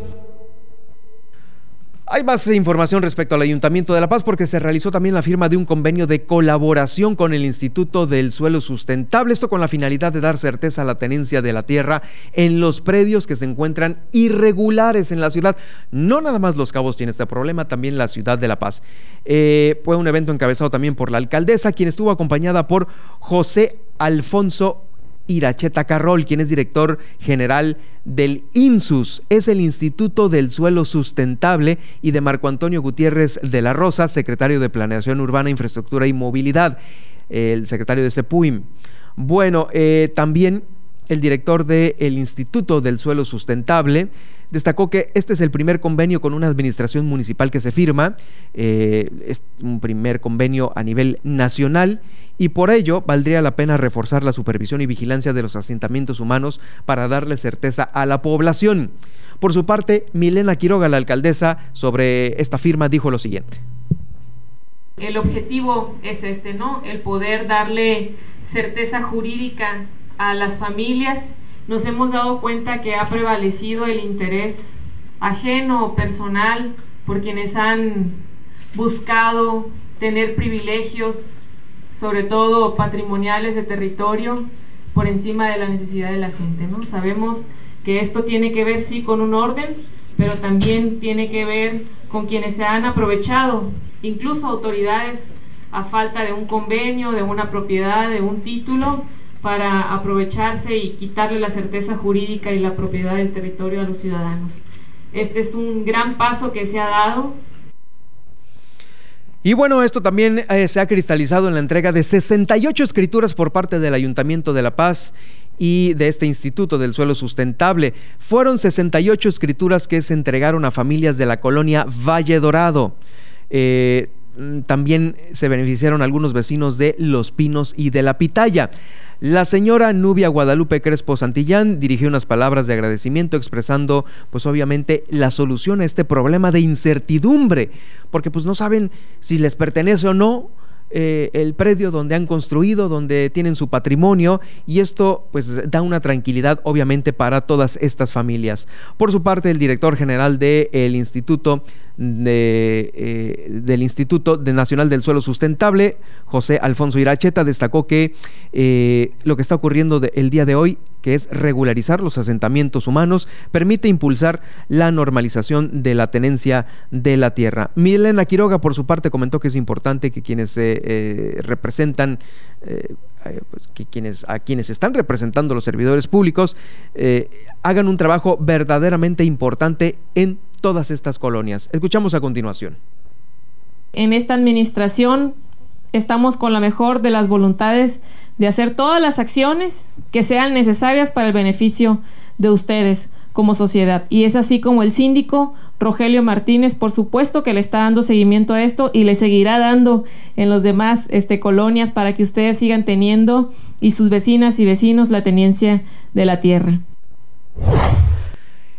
Hay más información respecto al Ayuntamiento de La Paz porque se realizó también la firma de un convenio de colaboración con el Instituto del Suelo Sustentable, esto con la finalidad de dar certeza a la tenencia de la tierra en los predios que se encuentran irregulares en la ciudad. No nada más Los Cabos tiene este problema, también la ciudad de La Paz. Eh, fue un evento encabezado también por la alcaldesa, quien estuvo acompañada por José Alfonso Iracheta Carrol, quien es director general del INSUS, es el Instituto del Suelo Sustentable, y de Marco Antonio Gutiérrez de la Rosa, secretario de Planeación Urbana, Infraestructura y Movilidad, el secretario de CEPUIM. Bueno, eh, también el director del Instituto del Suelo Sustentable, destacó que este es el primer convenio con una administración municipal que se firma, eh, es un primer convenio a nivel nacional y por ello valdría la pena reforzar la supervisión y vigilancia de los asentamientos humanos para darle certeza a la población. Por su parte, Milena Quiroga, la alcaldesa, sobre esta firma dijo lo siguiente. El objetivo es este, ¿no? El poder darle certeza jurídica a las familias. Nos hemos dado cuenta que ha prevalecido el interés ajeno o personal por quienes han buscado tener privilegios sobre todo patrimoniales de territorio, por encima de la necesidad de la gente. ¿no? Sabemos que esto tiene que ver, sí, con un orden, pero también tiene que ver con quienes se han aprovechado, incluso autoridades, a falta de un convenio, de una propiedad, de un título, para aprovecharse y quitarle la certeza jurídica y la propiedad del territorio a los ciudadanos. Este es un gran paso que se ha dado y bueno, esto también eh, se ha cristalizado en la entrega de 68 escrituras por parte del Ayuntamiento de La Paz y de este Instituto del Suelo Sustentable. Fueron 68 escrituras que se entregaron a familias de la colonia Valle Dorado. Eh, también se beneficiaron algunos vecinos de Los Pinos y de La Pitaya. La señora Nubia Guadalupe Crespo Santillán dirigió unas palabras de agradecimiento expresando pues obviamente la solución a este problema de incertidumbre, porque pues no saben si les pertenece o no eh, el predio donde han construido, donde tienen su patrimonio y esto pues da una tranquilidad obviamente para todas estas familias. Por su parte, el director general del Instituto eh, del Instituto Nacional del Suelo Sustentable, José Alfonso Iracheta, destacó que eh, lo que está ocurriendo el día de hoy, que es regularizar los asentamientos humanos, permite impulsar la normalización de la tenencia de la tierra. Milena Quiroga, por su parte, comentó que es importante que quienes eh, representan pues, que quienes, a quienes están representando los servidores públicos hagan un trabajo verdaderamente importante en todas estas colonias. Escuchamos a continuación. En esta administración estamos con la mejor de las voluntades de hacer todas las acciones que sean necesarias para el beneficio de ustedes, como sociedad. Y es así como el síndico Rogelio Martínez, por supuesto que le está dando seguimiento a esto y le seguirá dando en los demás este, colonias para que ustedes sigan teniendo y sus vecinas y vecinos la tenencia de la tierra.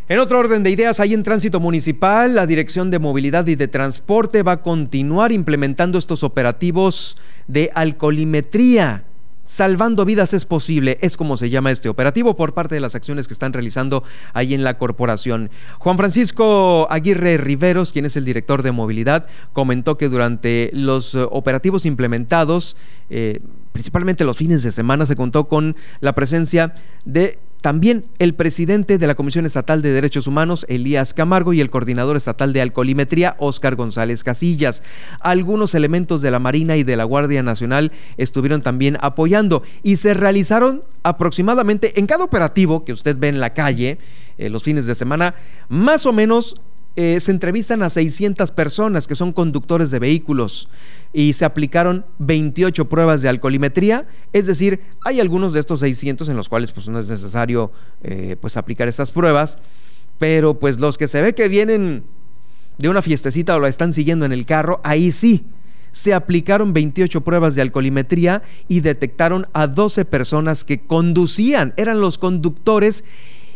En otro orden de ideas, ahí en tránsito municipal, la Dirección de Movilidad y de Transporte va a continuar implementando estos operativos de alcoholimetría Salvando vidas es posible, es como se llama este operativo por parte de las acciones que están realizando ahí en la corporación. Juan Francisco Aguirre Riveros, quien es el director de movilidad, comentó que durante los eh, operativos implementados, eh, principalmente los fines de semana, se contó con la presencia de también el presidente de la Comisión Estatal de Derechos Humanos, Elías Camargo, y el coordinador estatal de alcoholimetría, Óscar González Casillas. Algunos elementos de la Marina y de la Guardia Nacional estuvieron también apoyando y se realizaron aproximadamente en cada operativo que usted ve en la calle eh, los fines de semana, más o menos eh, se entrevistan a 600 personas que son conductores de vehículos y se aplicaron 28 pruebas de alcoholimetría, es decir, hay algunos de estos 600 en los cuales pues no es necesario eh, pues aplicar estas pruebas, pero pues los que se ve que vienen de una fiestecita o la están siguiendo en el carro, ahí sí, se aplicaron 28 pruebas de alcoholimetría y detectaron a 12 personas que conducían, eran los conductores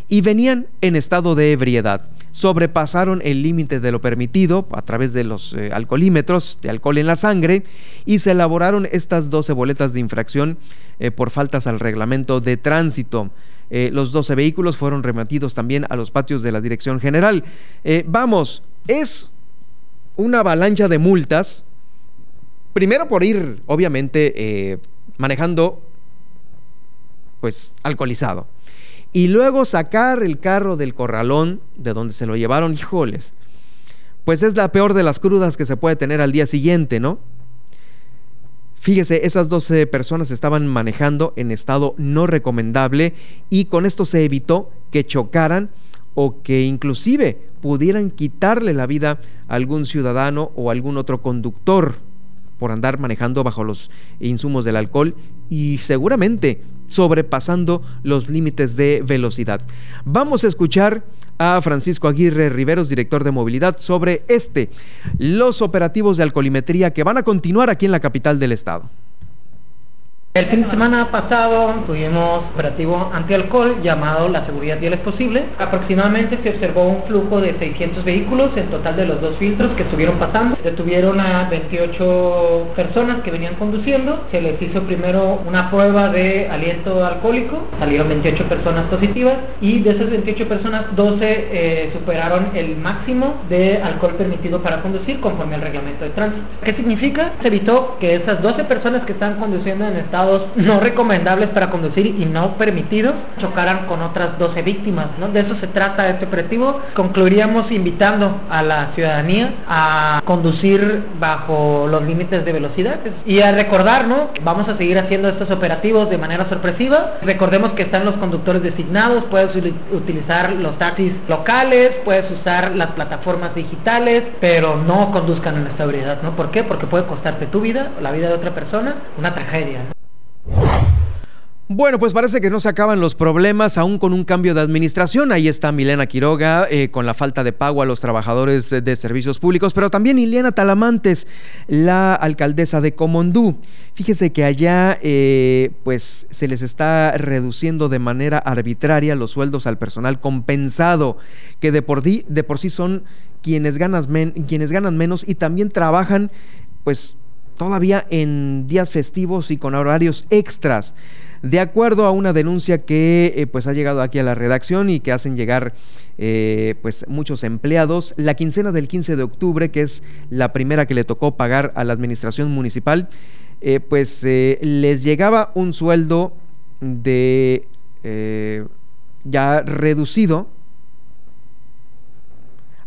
y venían en estado de ebriedad. Sobrepasaron el límite de lo permitido a través de los eh, alcoholímetros de alcohol en la sangre y se elaboraron estas 12 boletas de infracción eh, por faltas al reglamento de tránsito. Eh, los 12 vehículos fueron remitidos también a los patios de la Dirección General. vamos, es una avalancha de multas, primero por ir, obviamente, manejando pues alcoholizado y luego sacar el carro del corralón de donde se lo llevaron, híjoles, pues es la peor de las crudas que se puede tener al día siguiente, ¿no? Fíjese, esas 12 personas estaban manejando en estado no recomendable y con esto se evitó que chocaran o que inclusive pudieran quitarle la vida a algún ciudadano o algún otro conductor por andar manejando bajo los insumos del alcohol y seguramente sobrepasando los límites de velocidad. Vamos a escuchar a Francisco Aguirre Riveros, director de movilidad, sobre este, los operativos de alcoholimetría que van a continuar aquí en la capital del estado. El fin de semana pasado tuvimos operativo antialcohol llamado La Seguridad y es Posible. Aproximadamente se observó un flujo de 600 vehículos en total de los dos filtros que estuvieron pasando. Detuvieron a 28 personas que venían conduciendo. Se les hizo primero una prueba de aliento alcohólico. Salieron 28 personas positivas y de esas 28 personas 12 eh, superaron el máximo de alcohol permitido para conducir conforme al reglamento de tránsito. ¿Qué significa? Se evitó que esas 12 personas que están conduciendo en estado no recomendables para conducir y no permitidos chocaran con otras 12 víctimas. ¿no? De eso se trata este operativo. Concluiríamos invitando a la ciudadanía a conducir bajo los límites de velocidad y a recordar, ¿no? Vamos a seguir haciendo estos operativos de manera sorpresiva. Recordemos que están los conductores designados, puedes utilizar los taxis locales, puedes usar las plataformas digitales, pero no conduzcan en esta ebriedad, ¿no? ¿Por qué? Porque puede costarte tu vida, la vida de otra persona, una tragedia. Bueno, pues parece que no se acaban los problemas aún con un cambio de administración. Ahí está Milena Quiroga eh, con la falta de pago a los trabajadores de servicios públicos, pero también Ileana Talamantes, la alcaldesa de Comondú. Fíjese que allá eh, pues se les está reduciendo de manera arbitraria los sueldos al personal compensado, que de por, de por sí son quienes, quienes ganan menos y también trabajan pues todavía en días festivos y con horarios extras. De acuerdo a una denuncia que eh, pues ha llegado aquí a la redacción y que hacen llegar eh, pues muchos empleados, la quincena del 15 de octubre, que es la primera que le tocó pagar a la administración municipal, eh, pues les llegaba un sueldo de ya reducido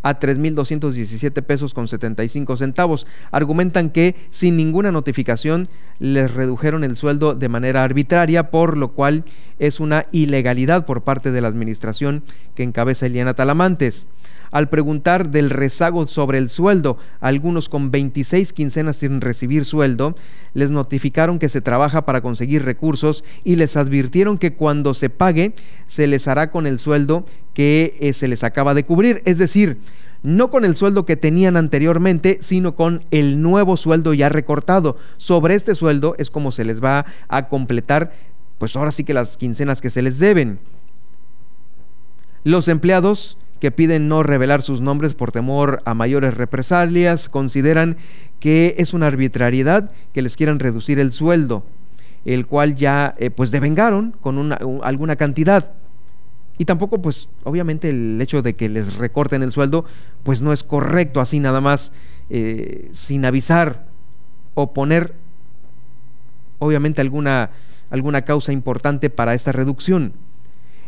a 3.217 pesos con 75 centavos. Argumentan que sin ninguna notificación les redujeron el sueldo de manera arbitraria, por lo cual es una ilegalidad por parte de la administración que encabeza Eliana Talamantes al preguntar del rezago sobre el sueldo, algunos con 26 quincenas sin recibir sueldo, les notificaron que se trabaja para conseguir recursos y les advirtieron que cuando se pague se les hará con el sueldo que eh, se les acaba de cubrir, es decir, no con el sueldo que tenían anteriormente, sino con el nuevo sueldo ya recortado. Sobre este sueldo es como se les va a completar, pues ahora sí que las quincenas que se les deben. Los empleados que piden no revelar sus nombres por temor a mayores represalias consideran que es una arbitrariedad que les quieran reducir el sueldo, el cual ya eh, pues devengaron con una, alguna cantidad. Y tampoco, pues, obviamente el hecho de que les recorten el sueldo, pues no es correcto así nada más, eh, sin avisar o poner, obviamente, alguna, alguna causa importante para esta reducción.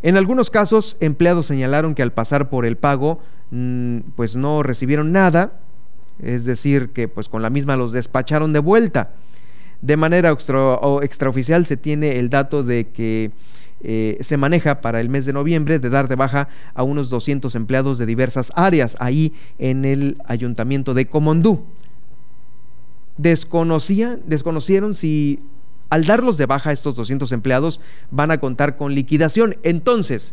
En algunos casos, empleados señalaron que al pasar por el pago, mm, pues no recibieron nada, es decir, que pues con la misma los despacharon de vuelta. De manera extraoficial se tiene el dato de que eh, se maneja para el mes de noviembre de dar de baja a unos 200 empleados de diversas áreas ahí en el ayuntamiento de Comondú. Desconocían, desconocieron si al darlos de baja a estos 200 empleados van a contar con liquidación. Entonces,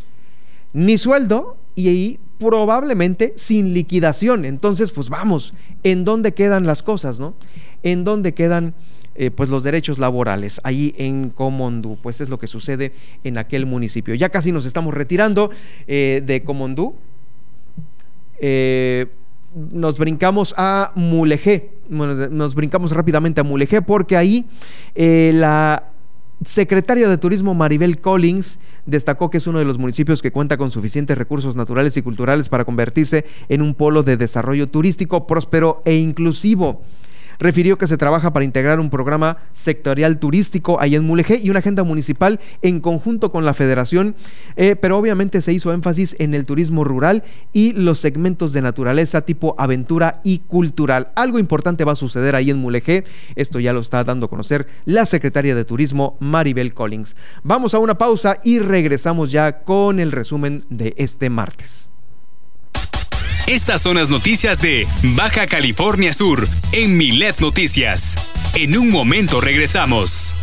ni sueldo y ahí probablemente sin liquidación. Entonces, pues vamos, ¿en dónde quedan las cosas, no? ¿En dónde quedan eh, pues los derechos laborales ahí en Comondú. Pues es lo que sucede en aquel municipio. Ya casi nos estamos retirando eh, de Comondú. Eh, nos brincamos a Mulegé. nos brincamos rápidamente a Mulegé porque ahí la secretaria de Turismo Maribel Collins destacó que es uno de los municipios que cuenta con suficientes recursos naturales y culturales para convertirse en un polo de desarrollo turístico próspero e inclusivo refirió que se trabaja para integrar un programa sectorial turístico ahí en Mulegé y una agenda municipal en conjunto con la federación, eh, pero obviamente se hizo énfasis en el turismo rural y los segmentos de naturaleza tipo aventura y cultural. Algo importante va a suceder ahí en Mulegé, esto ya lo está dando a conocer la secretaria de Turismo Maribel Collins. Vamos a una pausa y regresamos ya con el resumen de este martes. Estas son las noticias de Baja California Sur en Milet Noticias. En un momento regresamos.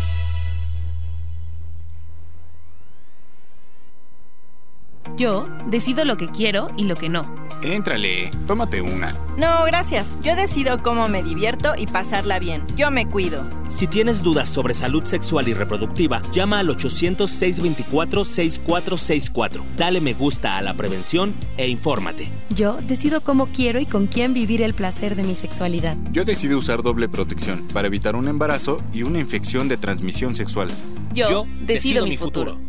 Yo decido lo que quiero y lo que no. Éntrale, tómate una. No, gracias. Yo decido cómo me divierto y pasarla bien. Yo me cuido. Si tienes dudas sobre salud sexual y reproductiva, llama al 800-624-6464. Dale me gusta a la prevención e infórmate. Yo decido cómo quiero y con quién vivir el placer de mi sexualidad. Yo decido usar doble protección para evitar un embarazo y una infección de transmisión sexual. Yo, decido, mi futuro.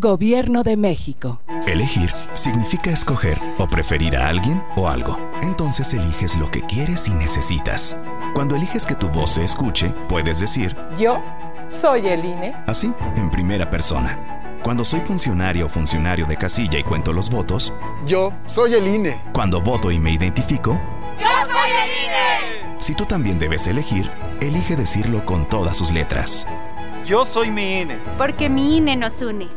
Gobierno de México. Elegir significa escoger o preferir a alguien o algo. Entonces eliges lo que quieres y necesitas. Cuando eliges que tu voz se escuche, puedes decir, yo soy el INE. Así, en primera persona. Cuando soy funcionario o funcionario de casilla y cuento los votos, yo soy el INE. Cuando voto y me identifico, yo soy el INE. Si tú también debes elegir, elige decirlo con todas sus letras. Yo soy mi INE. Porque mi INE nos une.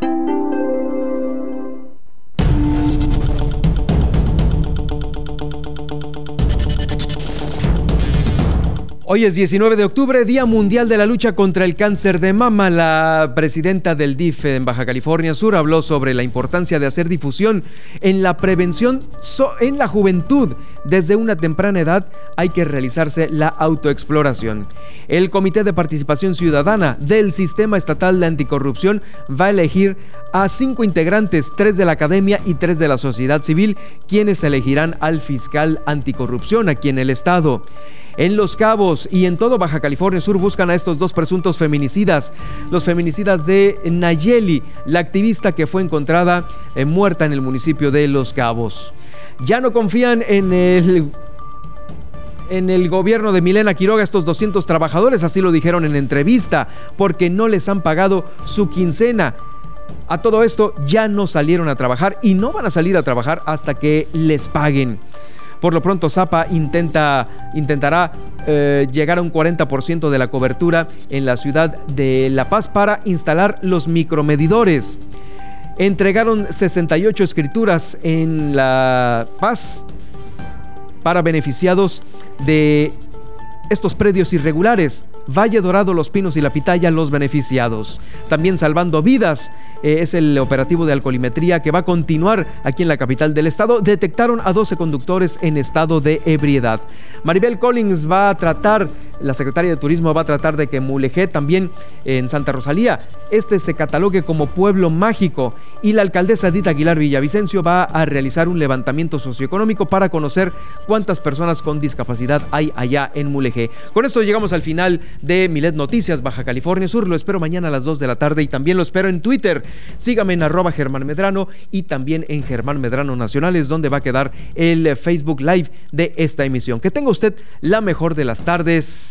Hoy es 19 de octubre, Día Mundial de la Lucha contra el Cáncer de Mama. La presidenta del DIF en Baja California Sur habló sobre la importancia de hacer difusión en la prevención en la juventud. Desde una temprana edad hay que realizarse la autoexploración. El Comité de Participación Ciudadana del Sistema Estatal de Anticorrupción va a elegir a cinco integrantes, tres de la academia y tres de la sociedad civil, quienes elegirán al fiscal anticorrupción aquí en el Estado. En Los Cabos y en todo Baja California Sur buscan a estos dos presuntos feminicidas. Los feminicidas de Nayeli, la activista que fue encontrada eh, muerta en el municipio de Los Cabos. Ya no confían en el en el gobierno de Milena Quiroga estos 200 trabajadores, así lo dijeron en entrevista, porque no les han pagado su quincena. A todo esto ya no salieron a trabajar y no van a salir a trabajar hasta que les paguen. Por lo pronto, Zapa intenta, intentará eh, llegar a un 40% de la cobertura en la ciudad de La Paz para instalar los micromedidores. Entregaron 68 escrituras en La Paz para beneficiados de estos predios irregulares. Valle Dorado, Los Pinos y La Pitaya los beneficiados. También Salvando Vidas eh, es el operativo de alcoholimetría que va a continuar aquí en la capital del estado. Detectaron a 12 conductores en estado de ebriedad. Maribel Collins va a tratar, la secretaria de Turismo va a tratar de que Mulegé también en Santa Rosalía, este se catalogue como pueblo mágico y la alcaldesa Edith Aguilar Villavicencio va a realizar un levantamiento socioeconómico para conocer cuántas personas con discapacidad hay allá en Mulegé. Con esto llegamos al final de Milet Noticias Baja California Sur. Lo espero mañana a las 2 de la tarde y también lo espero en Twitter. Sígame en arroba Germán Medrano y también en Germán Medrano Nacionales, donde va a quedar el Facebook Live de esta emisión. Que tenga usted la mejor de las tardes.